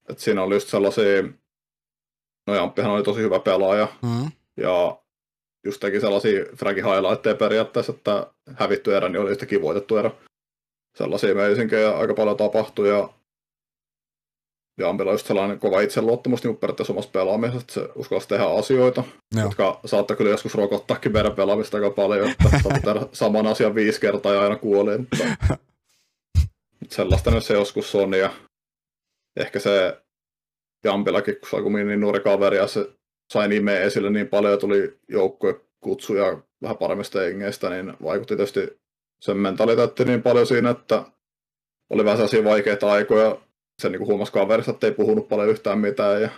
että siinä oli just sellaisia, no Jamppihan oli tosi hyvä pelaaja mm. ja just teki sellaisia fragi highlightteja periaatteessa, että hävitty erä niin oli yhtäkkiä voitettu erä. Sellaisia meisinkejä aika paljon tapahtui ja ja Ampilla on just sellainen kova itseluottamus niin periaatteessa omassa pelaamisessa, että se uskalsi tehdä asioita, Joo. jotka saattaa kyllä joskus rokottaakin meidän pelaamista aika paljon, että [laughs] saattaa tehdä saman asian viisi kertaa ja aina kuoli. Mutta, [laughs] sellaista nyt se joskus on ja ehkä se Jampillakin, kun se on niin nuori kaveri ja se sai nimeä esille niin paljon ja tuli joukkoja kutsuja vähän paremmista jengeistä, niin vaikutti tietysti sen mentaliteetti niin paljon siinä, että oli vähän sellaisia vaikeita aikoja se niin huomasi kaverissa, että ei puhunut paljon yhtään mitään ja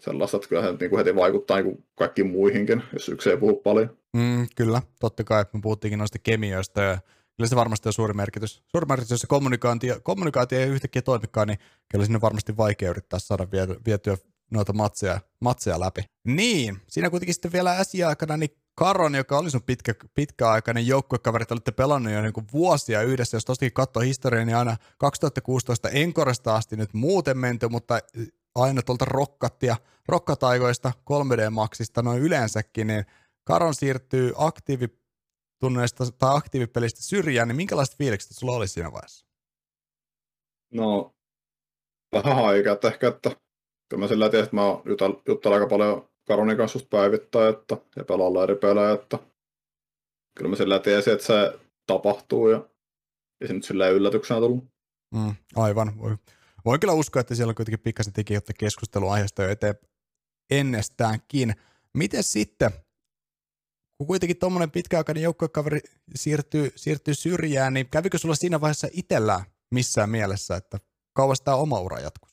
sellaista, että kyllä se niin kuin heti vaikuttaa niin kaikkiin muihinkin, jos yksi ei puhu paljon. Mm, kyllä, totta kai. Me puhuttiinkin noista kemioista ja kyllä se varmasti on suuri merkitys. Suuri merkitys, jos se kommunikaatio, kommunikaatio ei yhtäkkiä toimikaan, niin kyllä sinne varmasti vaikea yrittää saada vietyä noita matseja matseja läpi. Niin, siinä kuitenkin sitten vielä SJ-aikana niin Karon, joka oli sun pitkä, pitkäaikainen joukkuekaveri, että olette pelannut jo niin vuosia yhdessä, jos tostakin katsoo historiaa, niin aina 2016 Enkoresta asti nyt muuten menty, mutta aina tuolta rokkattia, rokkataikoista 3D-maksista noin yleensäkin, niin Karon siirtyy aktiivitunneista tai aktiivipelistä syrjään, niin minkälaiset fiilikset sulla oli siinä vaiheessa? No, vähän haikeat ehkä, että kyllä mä sillä tiedän, että mä juttelen aika paljon Karonin kanssa päivittäin, että, ja pelaalla eri pelejä, että kyllä mä sillä tiesin, että se tapahtuu ja ei se nyt sillä yllätyksenä tullut. Mm, aivan. Voi, voin kyllä uskoa, että siellä on kuitenkin pikkasen tekijöitä keskustelua aiheesta jo eteen ennestäänkin. Miten sitten, kun kuitenkin tuommoinen pitkäaikainen joukkuekaveri siirtyy, siirtyy syrjään, niin kävikö sulla siinä vaiheessa itsellään missään mielessä, että kauas tämä oma ura jatkuu?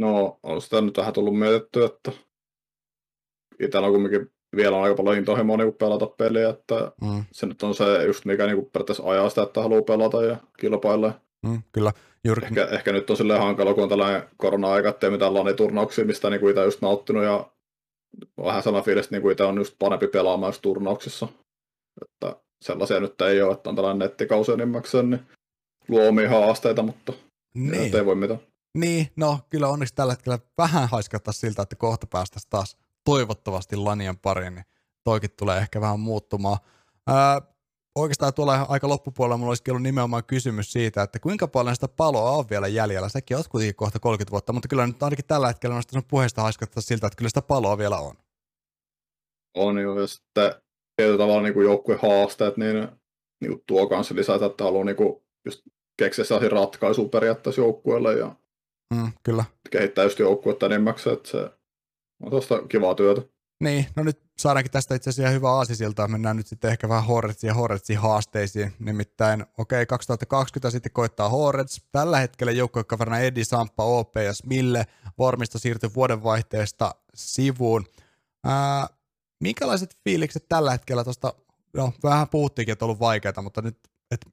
No, on sitä nyt vähän tullut mietittyä, että itsellä on kumminkin vielä on aika paljon intohimoa niin pelata peliä, että mm. se nyt on se just mikä niin periaatteessa ajaa sitä, että haluaa pelata ja kilpailla. Mm, kyllä. Juuri... Ehkä, ehkä, nyt on silleen hankala, kun on tällainen korona-aika, ettei mitään turnauksia, mistä niin kuin itse just nauttinut ja vähän sellainen fiilis, että niin itse on just parempi pelaamaan just turnauksissa. Että sellaisia nyt ei ole, että on tällainen nettikausi enimmäkseen, niin luo omia haasteita, mutta niin. ei voi mitään. Niin, no kyllä onneksi tällä hetkellä vähän haiskattaa siltä, että kohta päästäisiin taas toivottavasti Lanien pariin, niin toikin tulee ehkä vähän muuttumaan. Ää, oikeastaan tuolla aika loppupuolella mulla olisi ollut nimenomaan kysymys siitä, että kuinka paljon sitä paloa on vielä jäljellä. Säkin oot kuitenkin kohta 30 vuotta, mutta kyllä nyt ainakin tällä hetkellä noista sun puheesta haiskattaa siltä, että kyllä sitä paloa vielä on. On jo, ja sitten tietyllä tavalla niin joukkueen haasteet, niin, niin tuo kanssa lisätä, että haluaa niin kuin just keksiä sellaisia ratkaisuja periaatteessa joukkueelle ja Mm, kyllä. Kehittää just joukkuetta enimmäkseen, että se on tuosta kivaa työtä. Niin, no nyt saadaankin tästä itse asiassa hyvä aasisilta. Mennään nyt sitten ehkä vähän Horretsin ja Horretsin haasteisiin. Nimittäin, okei, okay, 2020 sitten koittaa Horrets. Tällä hetkellä joukkuekaverina Edi Sampa, OP ja Smille. Vormista siirtyi vuodenvaihteesta sivuun. Ää, minkälaiset fiilikset tällä hetkellä tuosta, no vähän puhuttiinkin, että on ollut vaikeaa, mutta nyt, että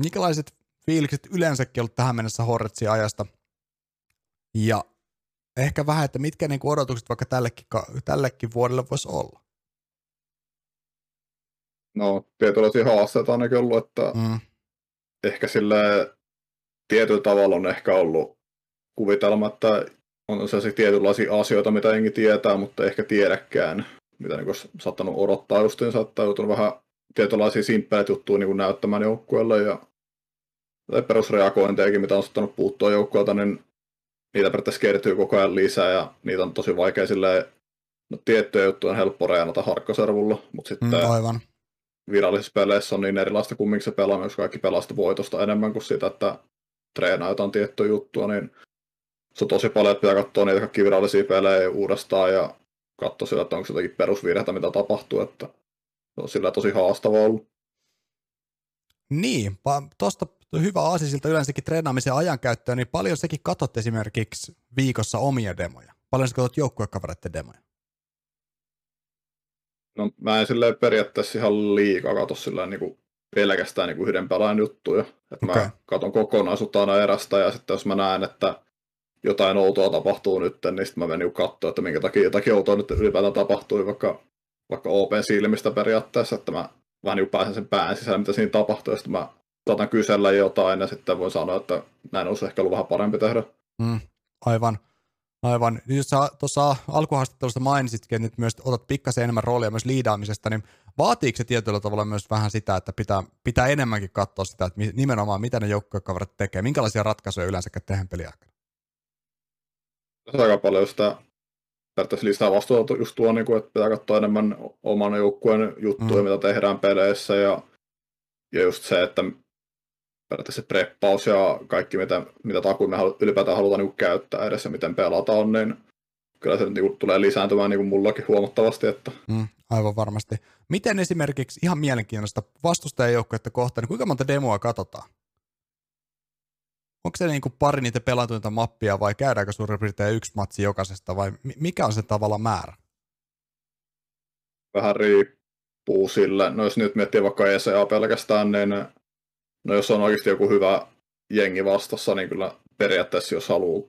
minkälaiset fiilikset yleensäkin ollut tähän mennessä Horretsin ajasta – ja ehkä vähän, että mitkä niin kuin odotukset vaikka tällekin, tällekin vuodelle voisi olla? No, tietynlaisia haasteita on ainakin ollut, että mm. ehkä sille tietyllä tavalla on ehkä ollut kuvitelma, että on sellaisia tietynlaisia asioita, mitä enkin tietää, mutta ehkä tiedäkään, mitä niin olisi saattanut odottaa justiinsa, että joutunut vähän tietynlaisia simppeleitä juttuja niin näyttämään joukkueelle ja perusreagointejakin, mitä on saattanut puuttua joukkueelta, niin niitä periaatteessa kertyy koko ajan lisää ja niitä on tosi vaikea silleen, no tiettyjä juttuja on helppo reenata harkkaservulla, mutta sitten mm, aivan. virallisissa peleissä on niin erilaista kumminkin se pelaaminen, jos kaikki pelaa voitosta enemmän kuin sitä, että treenaa jotain tiettyä juttua, niin se on tosi paljon, että pitää katsoa niitä kaikki virallisia pelejä uudestaan ja katsoa sillä, että onko se jotakin perusvirheitä, mitä tapahtuu, että se on sillä tosi haastavaa ollut. Niin, tuosta hyvä aasi siltä yleensäkin treenaamisen ajankäyttöön, niin paljon sekin katot esimerkiksi viikossa omia demoja? Paljon sä katsot joukkuekavereiden demoja? No mä en silleen periaatteessa ihan liikaa katso silleen niin kuin pelkästään niin kuin yhden pelaajan juttuja. Että okay. Mä katon kokonaisuutta aina erästä ja sitten jos mä näen, että jotain outoa tapahtuu nyt, niin sitten mä menen niin katsoa, että minkä takia jotakin outoa nyt ylipäätään tapahtui, vaikka, vaikka Open silmistä periaatteessa, että mä vähän niin pääsen sen pään sisällä, mitä siinä tapahtuu, ja sitten mä saatan kysellä jotain, ja sitten voin sanoa, että näin olisi ehkä ollut vähän parempi tehdä. Mm, aivan. Aivan. Jos sä tuossa alkuhaastattelusta mainitsitkin, että nyt myös otat pikkasen enemmän roolia myös liidaamisesta, niin vaatiiko se tietyllä tavalla myös vähän sitä, että pitää, pitää enemmänkin katsoa sitä, että nimenomaan mitä ne joukkuekaverit tekee, minkälaisia ratkaisuja yleensä tehdään peliaikana? Se aika paljon sitä periaatteessa lisää vastuuta just tuo, niin kuin, että pitää katsoa enemmän oman joukkueen juttuja, mm. mitä tehdään peleissä ja, ja just se, että periaatteessa preppaus ja kaikki, mitä, mitä takuja me ylipäätään halutaan niin käyttää edessä, miten pelataan, niin kyllä se niin tulee lisääntymään niin kuin mullakin huomattavasti. Että... Mm, aivan varmasti. Miten esimerkiksi ihan mielenkiintoista vastustajajoukkuetta kohtaan, niin kuinka monta demoa katsotaan? Onko se niin kuin pari niitä pelatuinta mappia vai käydäänkö suurin piirtein yksi matsi jokaisesta vai mikä on se tavalla määrä? Vähän riippuu sillä. No jos nyt miettii vaikka ECA pelkästään, niin no jos on oikeasti joku hyvä jengi vastassa, niin kyllä periaatteessa jos haluaa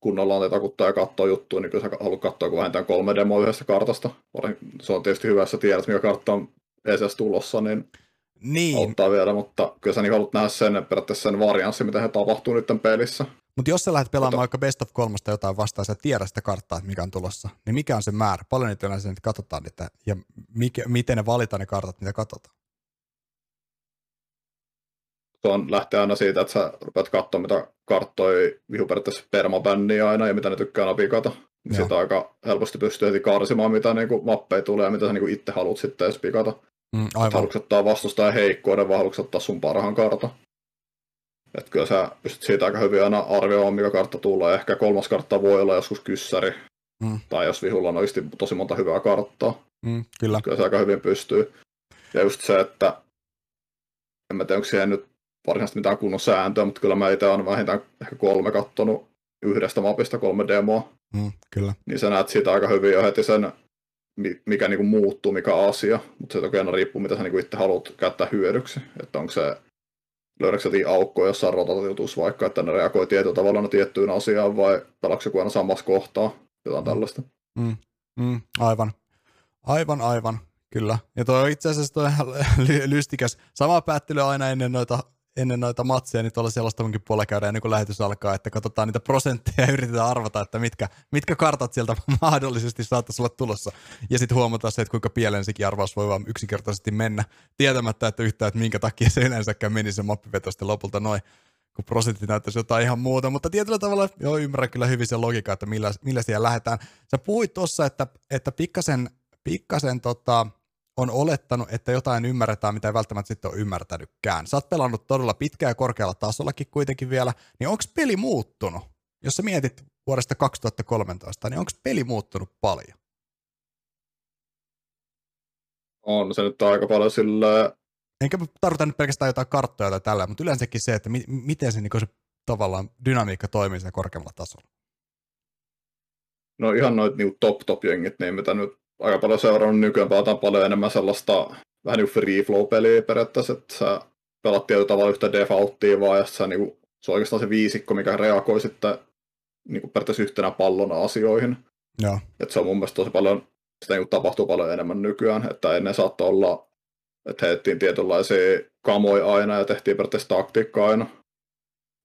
kunnolla on takuttaa ja katsoa juttuja, niin kyllä sä haluat katsoa vähintään kolme demoa yhdestä kartasta. Se on tietysti hyvä, että tiedät, mikä kartta on ECS tulossa, niin, niin. auttaa vielä, mutta kyllä sä niin haluat nähdä sen periaatteessa sen varianssi, mitä he tapahtuu nyt pelissä. Mutta jos sä lähdet pelaamaan mutta... vaikka Best of kolmosta jotain vastaan, sä tiedät sitä karttaa, että mikä on tulossa, niin mikä on se määrä? Paljon niitä yleensä nyt katsotaan niitä, ja mikä, miten ne valitaan ne kartat, mitä katsotaan? Se on lähtee aina siitä, että sä rupeat katsoa, mitä karttoja vihu periaatteessa permabänniä aina, ja mitä ne tykkää napikata. Joo. Sitä aika helposti pystyy heti karsimaan, mitä niinku mappeja tulee, ja mitä sä niinku itse haluat sitten edes pikata. Mm, aivan. Haluatko ottaa vastustajan heikkouden, vai haluatko ottaa sun parhaan kartan? Että kyllä sä pystyt siitä aika hyvin aina arvioimaan, mikä kartta tulee. Ehkä kolmas kartta voi olla joskus kyssäri. Mm. Tai jos vihulla on oikeasti tosi monta hyvää karttaa. Mm, kyllä. Kyllä se aika hyvin pystyy. Ja just se, että en mä tiedä, onko siihen nyt varsinaisesti mitään kunnon sääntöä, mutta kyllä mä itse olen vähintään ehkä kolme kattonut yhdestä mapista kolme demoa. Mm, kyllä. Niin sä näet siitä aika hyvin jo heti sen, mikä niinku muuttuu, mikä asia, mutta se toki aina riippuu, mitä sä niinku itse haluat käyttää hyödyksi. Että onko se löydätkö sä aukkoja jossain rotatiutus vaikka, että ne reagoi tietyllä tavalla no tiettyyn asiaan vai pelaatko joku aina samassa kohtaa, jotain mm. tällaista. Mm. Mm. Aivan. Aivan, aivan. Kyllä. Ja toi itse asiassa toi ihan [laughs] lystikäs. Sama päättely aina ennen noita ennen noita matseja, niin tuolla selostavankin puolella käydään ennen kuin lähetys alkaa, että katsotaan niitä prosentteja ja yritetään arvata, että mitkä, mitkä kartat sieltä [laughs] mahdollisesti saattaisi olla tulossa. Ja sitten huomataan se, että kuinka pieleen sekin arvaus voi vaan yksinkertaisesti mennä, tietämättä, että yhtään, että minkä takia se yleensäkään meni se mappiveto sitten lopulta noin kun prosentti näyttäisi jotain ihan muuta, mutta tietyllä tavalla joo, ymmärrän kyllä hyvin sen logiikan, että millä, millä siellä lähdetään. Sä puhuit tuossa, että, että pikkasen, pikkasen tota, on olettanut, että jotain ymmärretään, mitä ei välttämättä sitten ole ymmärtänytkään. Sä oot pelannut todella pitkään ja korkealla tasollakin kuitenkin vielä, niin onko peli muuttunut? Jos sä mietit vuodesta 2013, niin onko peli muuttunut paljon? On se nyt aika paljon sillä... Enkä tarvita nyt pelkästään jotain karttoja tai tällä, mutta yleensäkin se, että mi- miten se, niin se tavallaan dynamiikka toimii sen korkeammalla tasolla. No ihan noit niin top-top-jengit, niin mitä nyt aika paljon seurannut nykyään, pelataan paljon enemmän sellaista vähän niin free flow-peliä periaatteessa, että sä pelat tietyllä tavalla yhtä defaulttia vaan, ja sä, niin kuin, se on oikeastaan se viisikko, mikä reagoi sitten niin kuin periaatteessa yhtenä pallona asioihin. Joo. Että se on mun mielestä tosi paljon, sitä niin kuin tapahtuu paljon enemmän nykyään, että ennen saattoi olla, että heitettiin tietynlaisia kamoja aina ja tehtiin periaatteessa taktiikkaa aina.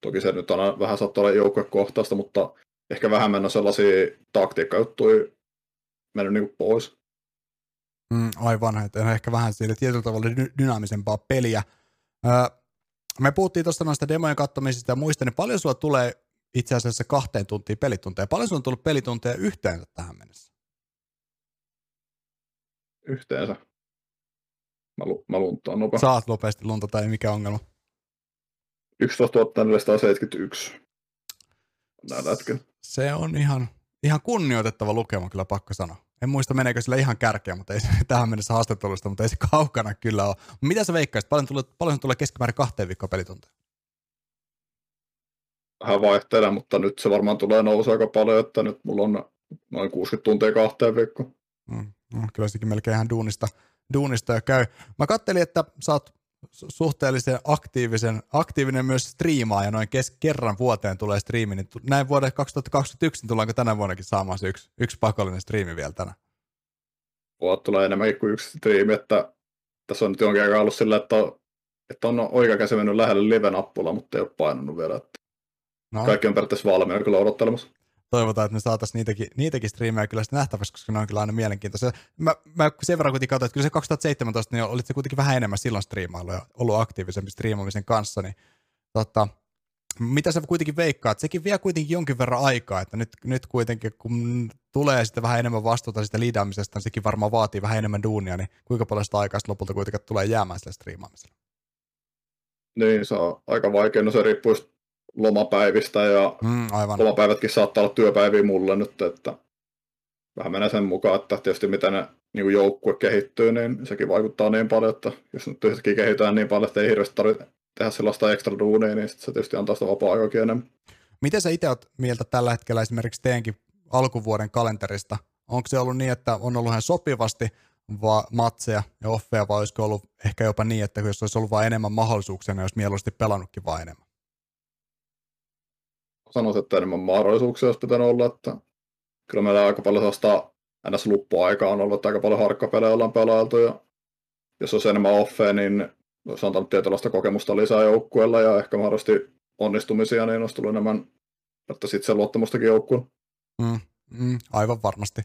Toki se nyt on vähän saattaa olla joukkuekohtaista, mutta ehkä vähemmän on sellaisia taktiikkajuttuja, mennyt niin pois. Mm, aivan, että ehkä vähän sille tietyllä tavalla dy- dynaamisempaa peliä. Öö, me puhuttiin tuosta noista demojen katsomisista ja muista, niin paljon sulla tulee itse asiassa kahteen tuntiin pelitunteja. Paljon sulla on tullut pelitunteja yhteensä tähän mennessä? Yhteensä? Mä, lu- mä luntaan nopeasti. Saat nopeasti lunta tai mikä ongelma? 11 471. Näin Se on ihan, ihan kunnioitettava lukema kyllä pakko sanoa. En muista meneekö sillä ihan kärkeä, mutta ei se [laughs] tähän mennessä haastattelusta, mutta ei se kaukana kyllä ole. Mitä sä veikkaisit? Paljon, tulee, paljon tulee keskimäärin kahteen viikkoon pelitunteja? Vähän vaihtelee, mutta nyt se varmaan tulee nousu aika paljon, että nyt mulla on noin 60 tuntia kahteen viikkoon. Mm, no, kyllä sekin melkein ihan duunista, duunista jo käy. Mä kattelin, että sä oot suhteellisen aktiivisen, aktiivinen myös striimaa ja noin kes, kerran vuoteen tulee striimi, niin näin vuoden 2021, niin tullaanko tänä vuonnakin saamaan se yksi, yksi pakollinen striimi vielä tänä? Vuot tulee enemmänkin kuin yksi striimi, että tässä on nyt jonkin aikaa ollut sillä, että on, että on oikea käsi mennyt lähelle live-nappula, mutta ei ole painanut vielä. Että no. Kaikki on periaatteessa valmiina kyllä odottelemassa toivotaan, että me saataisiin niitäkin, niitäkin striimejä kyllä sitten nähtäväksi, koska ne on kyllä aina mielenkiintoisia. Mä, mä sen verran kuitenkin katsoin, että kyllä se 2017, niin olit se kuitenkin vähän enemmän silloin striimailu ja ollut aktiivisempi striimaamisen kanssa, niin tota, mitä sä kuitenkin veikkaat, sekin vie kuitenkin jonkin verran aikaa, että nyt, nyt kuitenkin kun tulee sitten vähän enemmän vastuuta sitä liidaamisesta, niin sekin varmaan vaatii vähän enemmän duunia, niin kuinka paljon sitä aikaa lopulta kuitenkin tulee jäämään sille striimaamiselle? Niin, se on aika vaikea, no se riippuu lomapäivistä ja mm, aivan. lomapäivätkin saattaa olla työpäiviä mulle nyt, että vähän menee sen mukaan, että tietysti miten ne niin joukkue kehittyy, niin sekin vaikuttaa niin paljon, että jos nyt yhtäkkiä kehitetään niin paljon, että ei hirveästi tarvitse tehdä sellaista ekstra duunia, niin se tietysti antaa sitä vapaa-aikakin enemmän. Miten sä itse olet mieltä tällä hetkellä esimerkiksi teidänkin alkuvuoden kalenterista? Onko se ollut niin, että on ollut ihan sopivasti va- matseja ja offeja, vai olisiko ollut ehkä jopa niin, että jos olisi ollut vain enemmän mahdollisuuksia, niin olisi mieluusti pelannutkin vain enemmän? Sanoisin, että enemmän mahdollisuuksia olisi pitänyt olla, että kyllä meillä aika paljon sellaista ns. luppuaikaa on ollut, että aika paljon harkkapelejä ollaan pelailtu ja jos olisi enemmän offeja, niin olisi antanut tietynlaista kokemusta lisää joukkueella ja ehkä mahdollisesti onnistumisia, niin olisi tullut enemmän, että sitten se luottamustakin joukkuun. Mm, mm, aivan varmasti.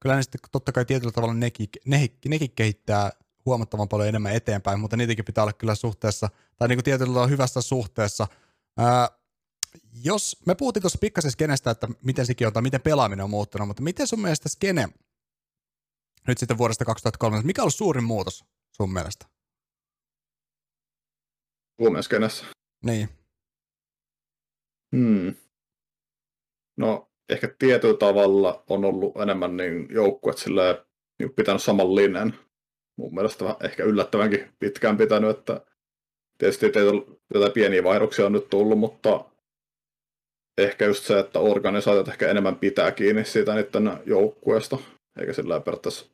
Kyllä ne sitten totta kai tietyllä tavalla nekin, ne, nekin kehittää huomattavan paljon enemmän eteenpäin, mutta niitäkin pitää olla kyllä suhteessa, tai niin kuin tietyllä tavalla hyvässä suhteessa. Ää, jos me puhuttiin tuossa pikkasen skenestä, että miten sekin on, tai miten pelaaminen on muuttunut, mutta miten sun mielestä skene nyt sitten vuodesta 2003, mikä on ollut suurin muutos sun mielestä? Suomen skenessä? Niin. Hmm. No, ehkä tietyllä tavalla on ollut enemmän niin joukkuet sillä niin pitänyt saman linjan. Mun mielestä vähän ehkä yllättävänkin pitkään pitänyt, että tietysti jotain pieniä vaihdoksia on nyt tullut, mutta ehkä just se, että organisaatiot ehkä enemmän pitää kiinni siitä niiden joukkueesta, eikä sillä periaatteessa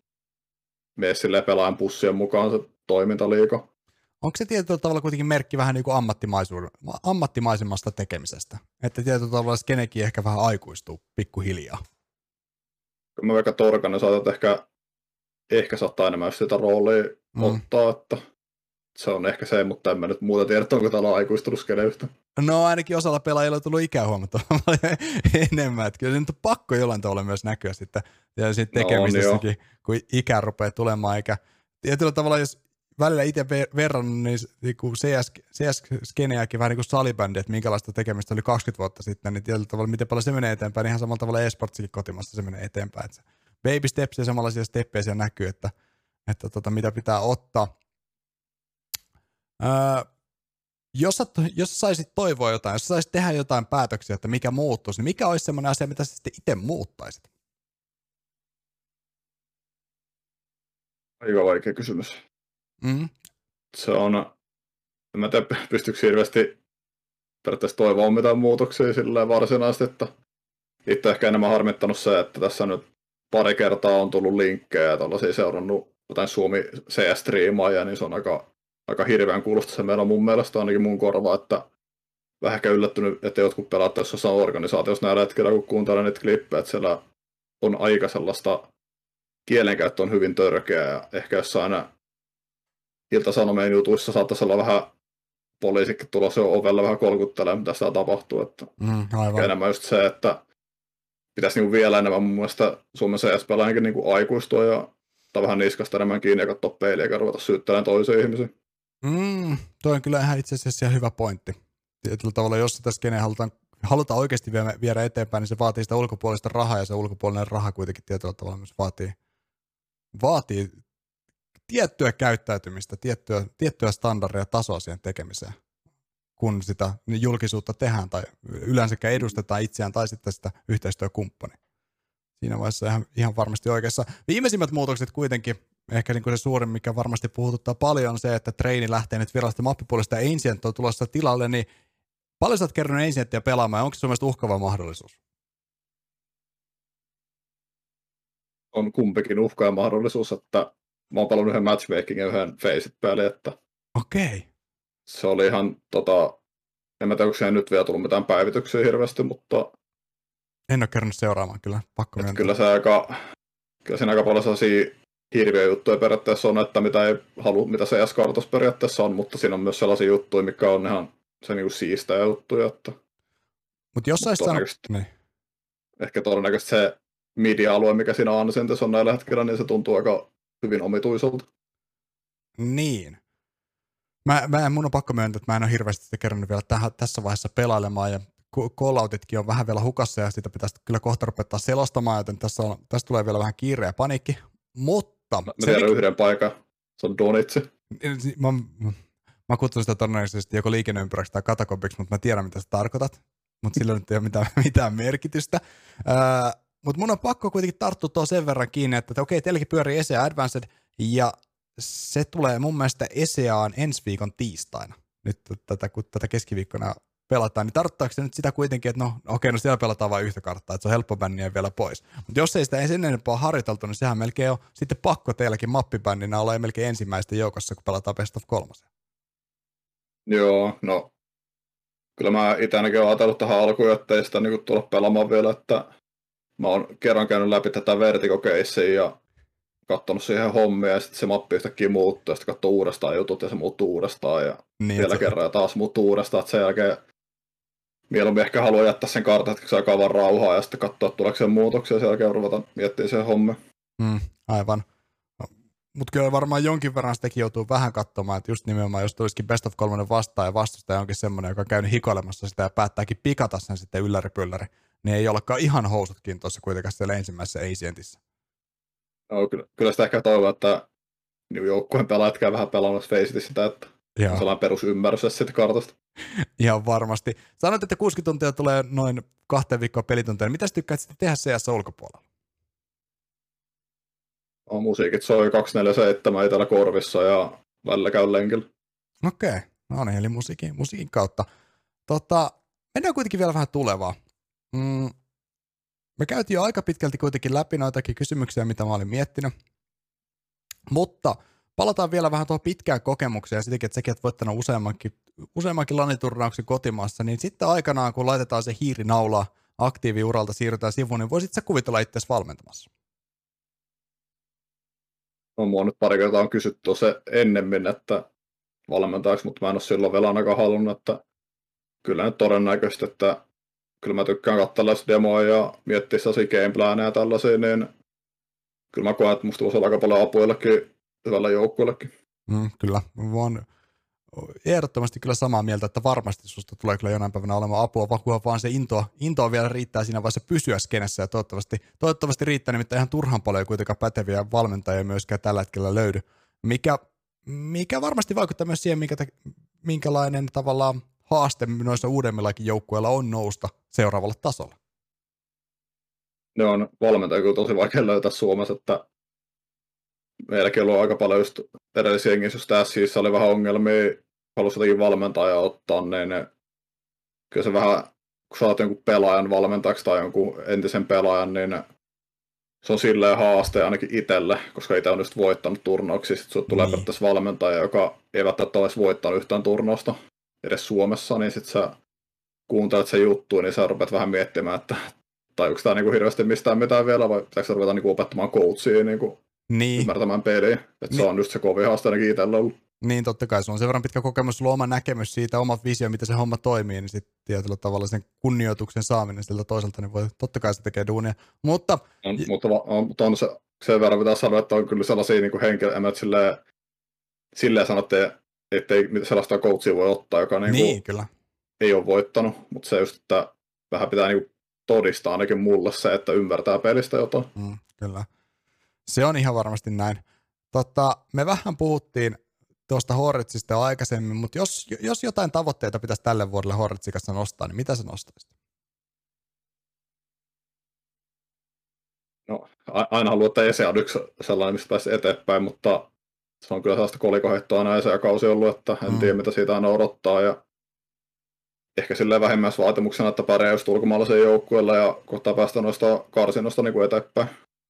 mene silleen pelaajan pussien mukaan se toimintaliiko. Onko se tietyllä tavalla kuitenkin merkki vähän niin kuin ammattimaisemmasta tekemisestä? Että tietyllä tavalla skenekin ehkä vähän aikuistuu pikkuhiljaa. Mä vaikka organisaatiot ehkä, ehkä saattaa enemmän sitä roolia mm. ottaa, että se on ehkä se, mutta en mä nyt muuta tiedä, onko täällä aikuistunut yhtä. No ainakin osalla pelaajilla on tullut ikää huomattavan [laughs] enemmän. Että kyllä se nyt on pakko jollain tavalla myös näkyä sitten ja sitten tekemisessäkin, no, kun ikä rupeaa tulemaan. Eikä tietyllä tavalla, jos välillä itse verran, niin, niin CS, CS-skeneäkin vähän niin kuin salibändi, että minkälaista tekemistä oli 20 vuotta sitten, niin tietyllä tavalla, miten paljon se menee eteenpäin, niin ihan samalla tavalla esportsikin kotimasta se menee eteenpäin. Että baby steps ja samanlaisia steppejä siellä näkyy, että, että tota, mitä pitää ottaa. Öö, jos, sä, jos sä saisit toivoa jotain, jos sä saisit tehdä jotain päätöksiä, että mikä muuttuisi, niin mikä olisi semmoinen asia, mitä sä sitten itse muuttaisit? Aika vaikea kysymys. Mm. Se on, en mä tiedä, pystyykö hirveästi periaatteessa toivoa mitään muutoksia sillä varsinaisesti, että itse ehkä enemmän harmittanut se, että tässä nyt pari kertaa on tullut linkkejä ja tällaisia seurannut jotain Suomi CS-striimaajia, niin se on aika aika hirveän kuulosta se meillä on mun mielestä ainakin mun korva, että vähän yllättynyt, että jotkut pelaat jossain organisaatiossa näillä hetkellä, kun kuuntelen niitä klippejä, että siellä on aika sellaista kielenkäyttö on hyvin törkeä ja ehkä jossain Ilta-Sanomien jutuissa saattaisi olla vähän poliisikin tulossa jo ovella vähän kolkuttelemaan, mitä sitä tapahtuu. Että mm, aivan. Enemmän just se, että pitäisi niinku vielä enemmän mun mielestä Suomen CS-pelaajankin niinku aikuistua ja ottaa vähän niskasta enemmän kiinni ja katsoa peiliä ja ruveta syyttelemään toisia ihmisiä. Mm, toi on kyllä ihan itse asiassa hyvä pointti. Tietyllä tavalla, jos sitä skeneä halutaan, halutaan oikeasti viedä, viedä eteenpäin, niin se vaatii sitä ulkopuolista rahaa, ja se ulkopuolinen raha kuitenkin tietyllä tavalla myös vaatii, vaatii tiettyä käyttäytymistä, tiettyä, tiettyä standardia tasoa siihen tekemiseen, kun sitä julkisuutta tehdään tai yleensäkään edustetaan itseään tai sitten sitä yhteistyökumppani. Siinä vaiheessa ihan, ihan varmasti oikeassa. Viimeisimmät muutokset kuitenkin ehkä niin kuin se suurin, mikä varmasti puhututtaa paljon, on se, että treeni lähtee nyt virallisesti mappipuolesta ja Ancient on tulossa tilalle, niin paljon sä oot kerronut Ancientia pelaamaan onko se sun mielestä uhkava mahdollisuus? On kumpikin uhka ja mahdollisuus, että mä oon palannut yhden matchmaking ja yhden faceit päälle, että Okei. Okay. se oli ihan tota, en mä tiedä, onko nyt vielä tullut mitään päivityksiä hirveästi, mutta en ole kerännyt seuraamaan kyllä, pakko Kyllä se aika, kyllä siinä aika paljon sellaisia hirviä juttuja periaatteessa on, että mitä ei halua, mitä se kartossa periaatteessa on, mutta siinä on myös sellaisia juttuja, mikä on ihan se niinku siistää juttuja. Että... Mut jos Mut sano... niin. Ehkä todennäköisesti se media-alue, mikä siinä on, sen on näillä hetkellä, niin se tuntuu aika hyvin omituiselta. Niin. Mä, mä, mun on pakko myöntää, että mä en ole hirveästi sitä kerännyt vielä tähän, tässä vaiheessa pelailemaan, ja calloutitkin on vähän vielä hukassa, ja sitä pitäisi kyllä kohta rupettaa selostamaan, joten tässä, on, tässä tulee vielä vähän kiire ja paniikki. Mutta mutta... Mä tiedän mikä... yhden paikan. Se on Donitsi. Mä, mä kutsun sitä todennäköisesti joko liikenneympyräksi tai katakombiksi, mutta mä tiedän, mitä sä tarkoitat. Mutta sillä nyt ei ole mitään, [laughs] mitään merkitystä. Uh, mutta mun on pakko kuitenkin tarttua tuohon sen verran kiinni, että, että okei, teilläkin pyörii ESEA Advanced, ja se tulee mun mielestä ESEAan ensi viikon tiistaina. Nyt tätä, kun tätä keskiviikkona pelataan, niin tarkoittaako se nyt sitä kuitenkin, että no okei, no siellä pelataan vain yhtä karttaa, että se on helppo bänniä vielä pois. Mutta jos ei sitä sen enempää harjoiteltu, niin sehän melkein on sitten pakko teilläkin mappibändinä olla melkein ensimmäistä joukossa, kun pelataan best of kolmosen. Joo, no kyllä mä itse ainakin olen ajatellut tähän alkuun, että ei sitä niin tulla pelaamaan vielä, että mä oon kerran käynyt läpi tätä vertigo ja katsonut siihen hommia ja sitten se mappi yhtäkkiä muuttuu ja sitten katsoo uudestaan jutut ja se muuttuu uudestaan ja niin, vielä se... kerran ja taas muuttuu uudestaan, että sen jälkeen mieluummin ehkä haluaa jättää sen kartan hetkeksi aikaa vaan rauhaa ja sitten katsoa, tuleeko sen muutoksia ja sen jälkeen ruveta miettimään sen homma. Mm, aivan. No, Mutta kyllä varmaan jonkin verran sitäkin joutuu vähän katsomaan, että just nimenomaan jos tulisikin best of kolmonen vastaan ja vastustaja onkin semmoinen, joka on käynyt hikoilemassa sitä ja päättääkin pikata sen sitten ylläripylläri, niin ei olekaan ihan housutkin tuossa kuitenkaan siellä ensimmäisessä Asientissa. No, kyllä, kyllä sitä ehkä toivoo, että niin joukkueen pelaajat käy vähän pelaamassa Faceit sitä, että Joo. on sellainen perusymmärrys siitä kartasta. Ihan varmasti. Sanoit, että 60 tuntia tulee noin kahteen viikkoon pelituntia. Mitä tykkäät sitten tehdä CS ulkopuolella? No, musiikit soi 247 itsellä korvissa ja välillä käy lenkillä. Okei, okay. no niin, eli musiikin, musiikin kautta. Tota, mennään kuitenkin vielä vähän tulevaa. Mm, me käytiin jo aika pitkälti kuitenkin läpi noitakin kysymyksiä, mitä mä olin miettinyt. Mutta palataan vielä vähän tuohon pitkään kokemukseen ja sitäkin, että sekin, että voittanut useammankin, useammankin laniturnauksen kotimaassa, niin sitten aikanaan, kun laitetaan se hiirinaula aktiiviuralta, siirrytään sivuun, niin voisit sä kuvitella itse valmentamassa? No, mua nyt pari kertaa on kysytty se ennemmin, että valmentajaksi, mutta mä en ole silloin vielä ainakaan halunnut, että kyllä nyt todennäköisesti, että kyllä mä tykkään katsella demoja ja miettiä sellaisia gameplaneja ja tällaisia, niin kyllä mä koen, että musta voisi olla aika paljon apuillekin hyvällä joukkueellekin. Mm, kyllä, oon ehdottomasti kyllä samaa mieltä, että varmasti susta tulee kyllä jonain päivänä olemaan apua, vaan vaan se into, into vielä riittää siinä vaiheessa pysyä skenessä ja toivottavasti, toivottavasti riittää, nimittäin ihan turhan paljon kuitenkaan päteviä valmentajia myöskään tällä hetkellä löydy, mikä, mikä varmasti vaikuttaa myös siihen, minkä, minkälainen tavallaan haaste noissa uudemmillakin joukkueilla on nousta seuraavalle tasolle? Ne on valmentajia kyllä tosi vaikea löytää Suomessa, että meilläkin on ollut aika paljon just edellisiä jengissä, jos tässä oli vähän ongelmia, halusi jotenkin valmentajaa ottaa, niin ne, kyllä se vähän, kun saat jonkun pelaajan valmentajaksi tai jonkun entisen pelaajan, niin se on silleen haaste ainakin itselle, koska itse on just voittanut turnauksia, sitten tulee niin. periaatteessa valmentaja, joka ei välttämättä olisi voittanut yhtään turnausta edes Suomessa, niin sitten sä kuuntelet sen juttuun, niin sä rupeat vähän miettimään, että tajuuko tämä niinku hirveästi mistään mitään vielä, vai pitääkö ruveta niinku opettamaan coachia niinku niin. ymmärtämään peliä. Että niin. se on just se kovin haaste ainakin itsellä ollut. Niin, totta kai. Sulla on sen verran pitkä kokemus, sulla on oma näkemys siitä, oma visio, miten se homma toimii, niin sitten tietyllä tavalla sen kunnioituksen saaminen siltä toiselta, niin voi, totta kai se tekee duunia. Mutta... On, mutta on, mutta on se, sen verran pitää sanoa, että on kyllä sellaisia niin henkilöitä, että silleen, silleen sanotte, ettei sellaista coachia voi ottaa, joka niin niin, kyllä. ei ole voittanut, mutta se just, että vähän pitää niin todistaa ainakin mulle se, että ymmärtää pelistä jotain. Mm, kyllä. Se on ihan varmasti näin. Tota, me vähän puhuttiin tuosta Horritsista aikaisemmin, mutta jos, jos jotain tavoitteita pitäisi tälle vuodelle Horritsin kanssa nostaa, niin mitä sä nostaisit? No, aina haluaa, että ESE on yksi sellainen, mistä pääsee eteenpäin, mutta se on kyllä sellaista kolikohettoa näissä ja kausi ollut, että en mm. tiedä mitä siitä aina odottaa. Ja ehkä silleen vähimmäisvaatimuksena, että pärjää just ulkomaalaisen joukkueella ja kohtaa päästä noista karsinnoista niin kuin eteenpäin.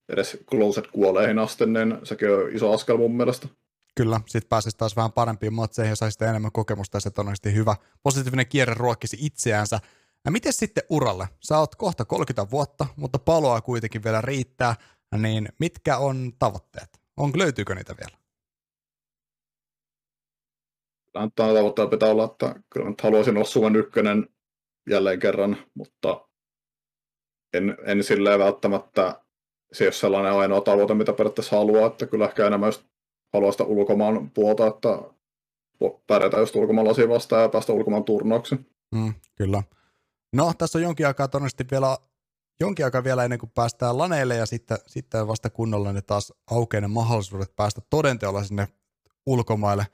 Edes closet kuoleihin asti, niin sekin on iso askel mun mielestä. Kyllä, sitten pääsisi taas vähän parempiin matseihin ja saisi enemmän kokemusta ja se todennäköisesti hyvä positiivinen kierre ruokkisi itseänsä. Ja miten sitten uralle? Sä oot kohta 30 vuotta, mutta paloa kuitenkin vielä riittää, niin mitkä on tavoitteet? On, löytyykö niitä vielä? tämä tavoitteena pitää olla, että kyllä nyt haluaisin olla Suomen ykkönen jälleen kerran, mutta en, en silleen välttämättä se ei ole sellainen ainoa tavoite, mitä periaatteessa haluaa, että kyllä ehkä enemmän just haluaa sitä ulkomaan puolta, että pärjätä just ulkomaalaisia vastaan ja päästä ulkomaan turnauksiin. Mm, kyllä. No, tässä on jonkin aikaa todennäköisesti vielä, jonkin aikaa vielä ennen kuin päästään laneille ja sitten, sitten vasta kunnolla ne taas aukeaa ne mahdollisuudet päästä todenteolla sinne ulkomaille,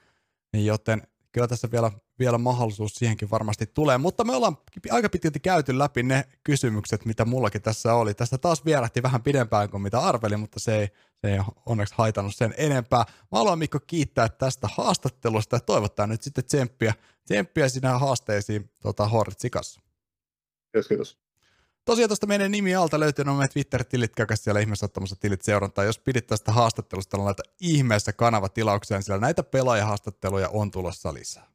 niin joten kyllä tässä vielä, vielä mahdollisuus siihenkin varmasti tulee, mutta me ollaan aika pitkälti käyty läpi ne kysymykset, mitä mullakin tässä oli. Tästä taas vierähti vähän pidempään kuin mitä arvelin, mutta se ei, se ei onneksi haitannut sen enempää. Mä haluan Mikko kiittää tästä haastattelusta ja toivottaa nyt sitten tsemppiä, tsemppiä sinne haasteisiin tota, Hortsikassa. Kiitos, kiitos. Tosiaan tuosta meidän nimi alta löytyy nämä Twitter-tilit, käykää siellä ihmeessä ottamassa tilit seurantaa. Jos pidit tästä haastattelusta, niin laita ihmeessä kanavatilauksia, sillä näitä pelaajahaastatteluja on tulossa lisää.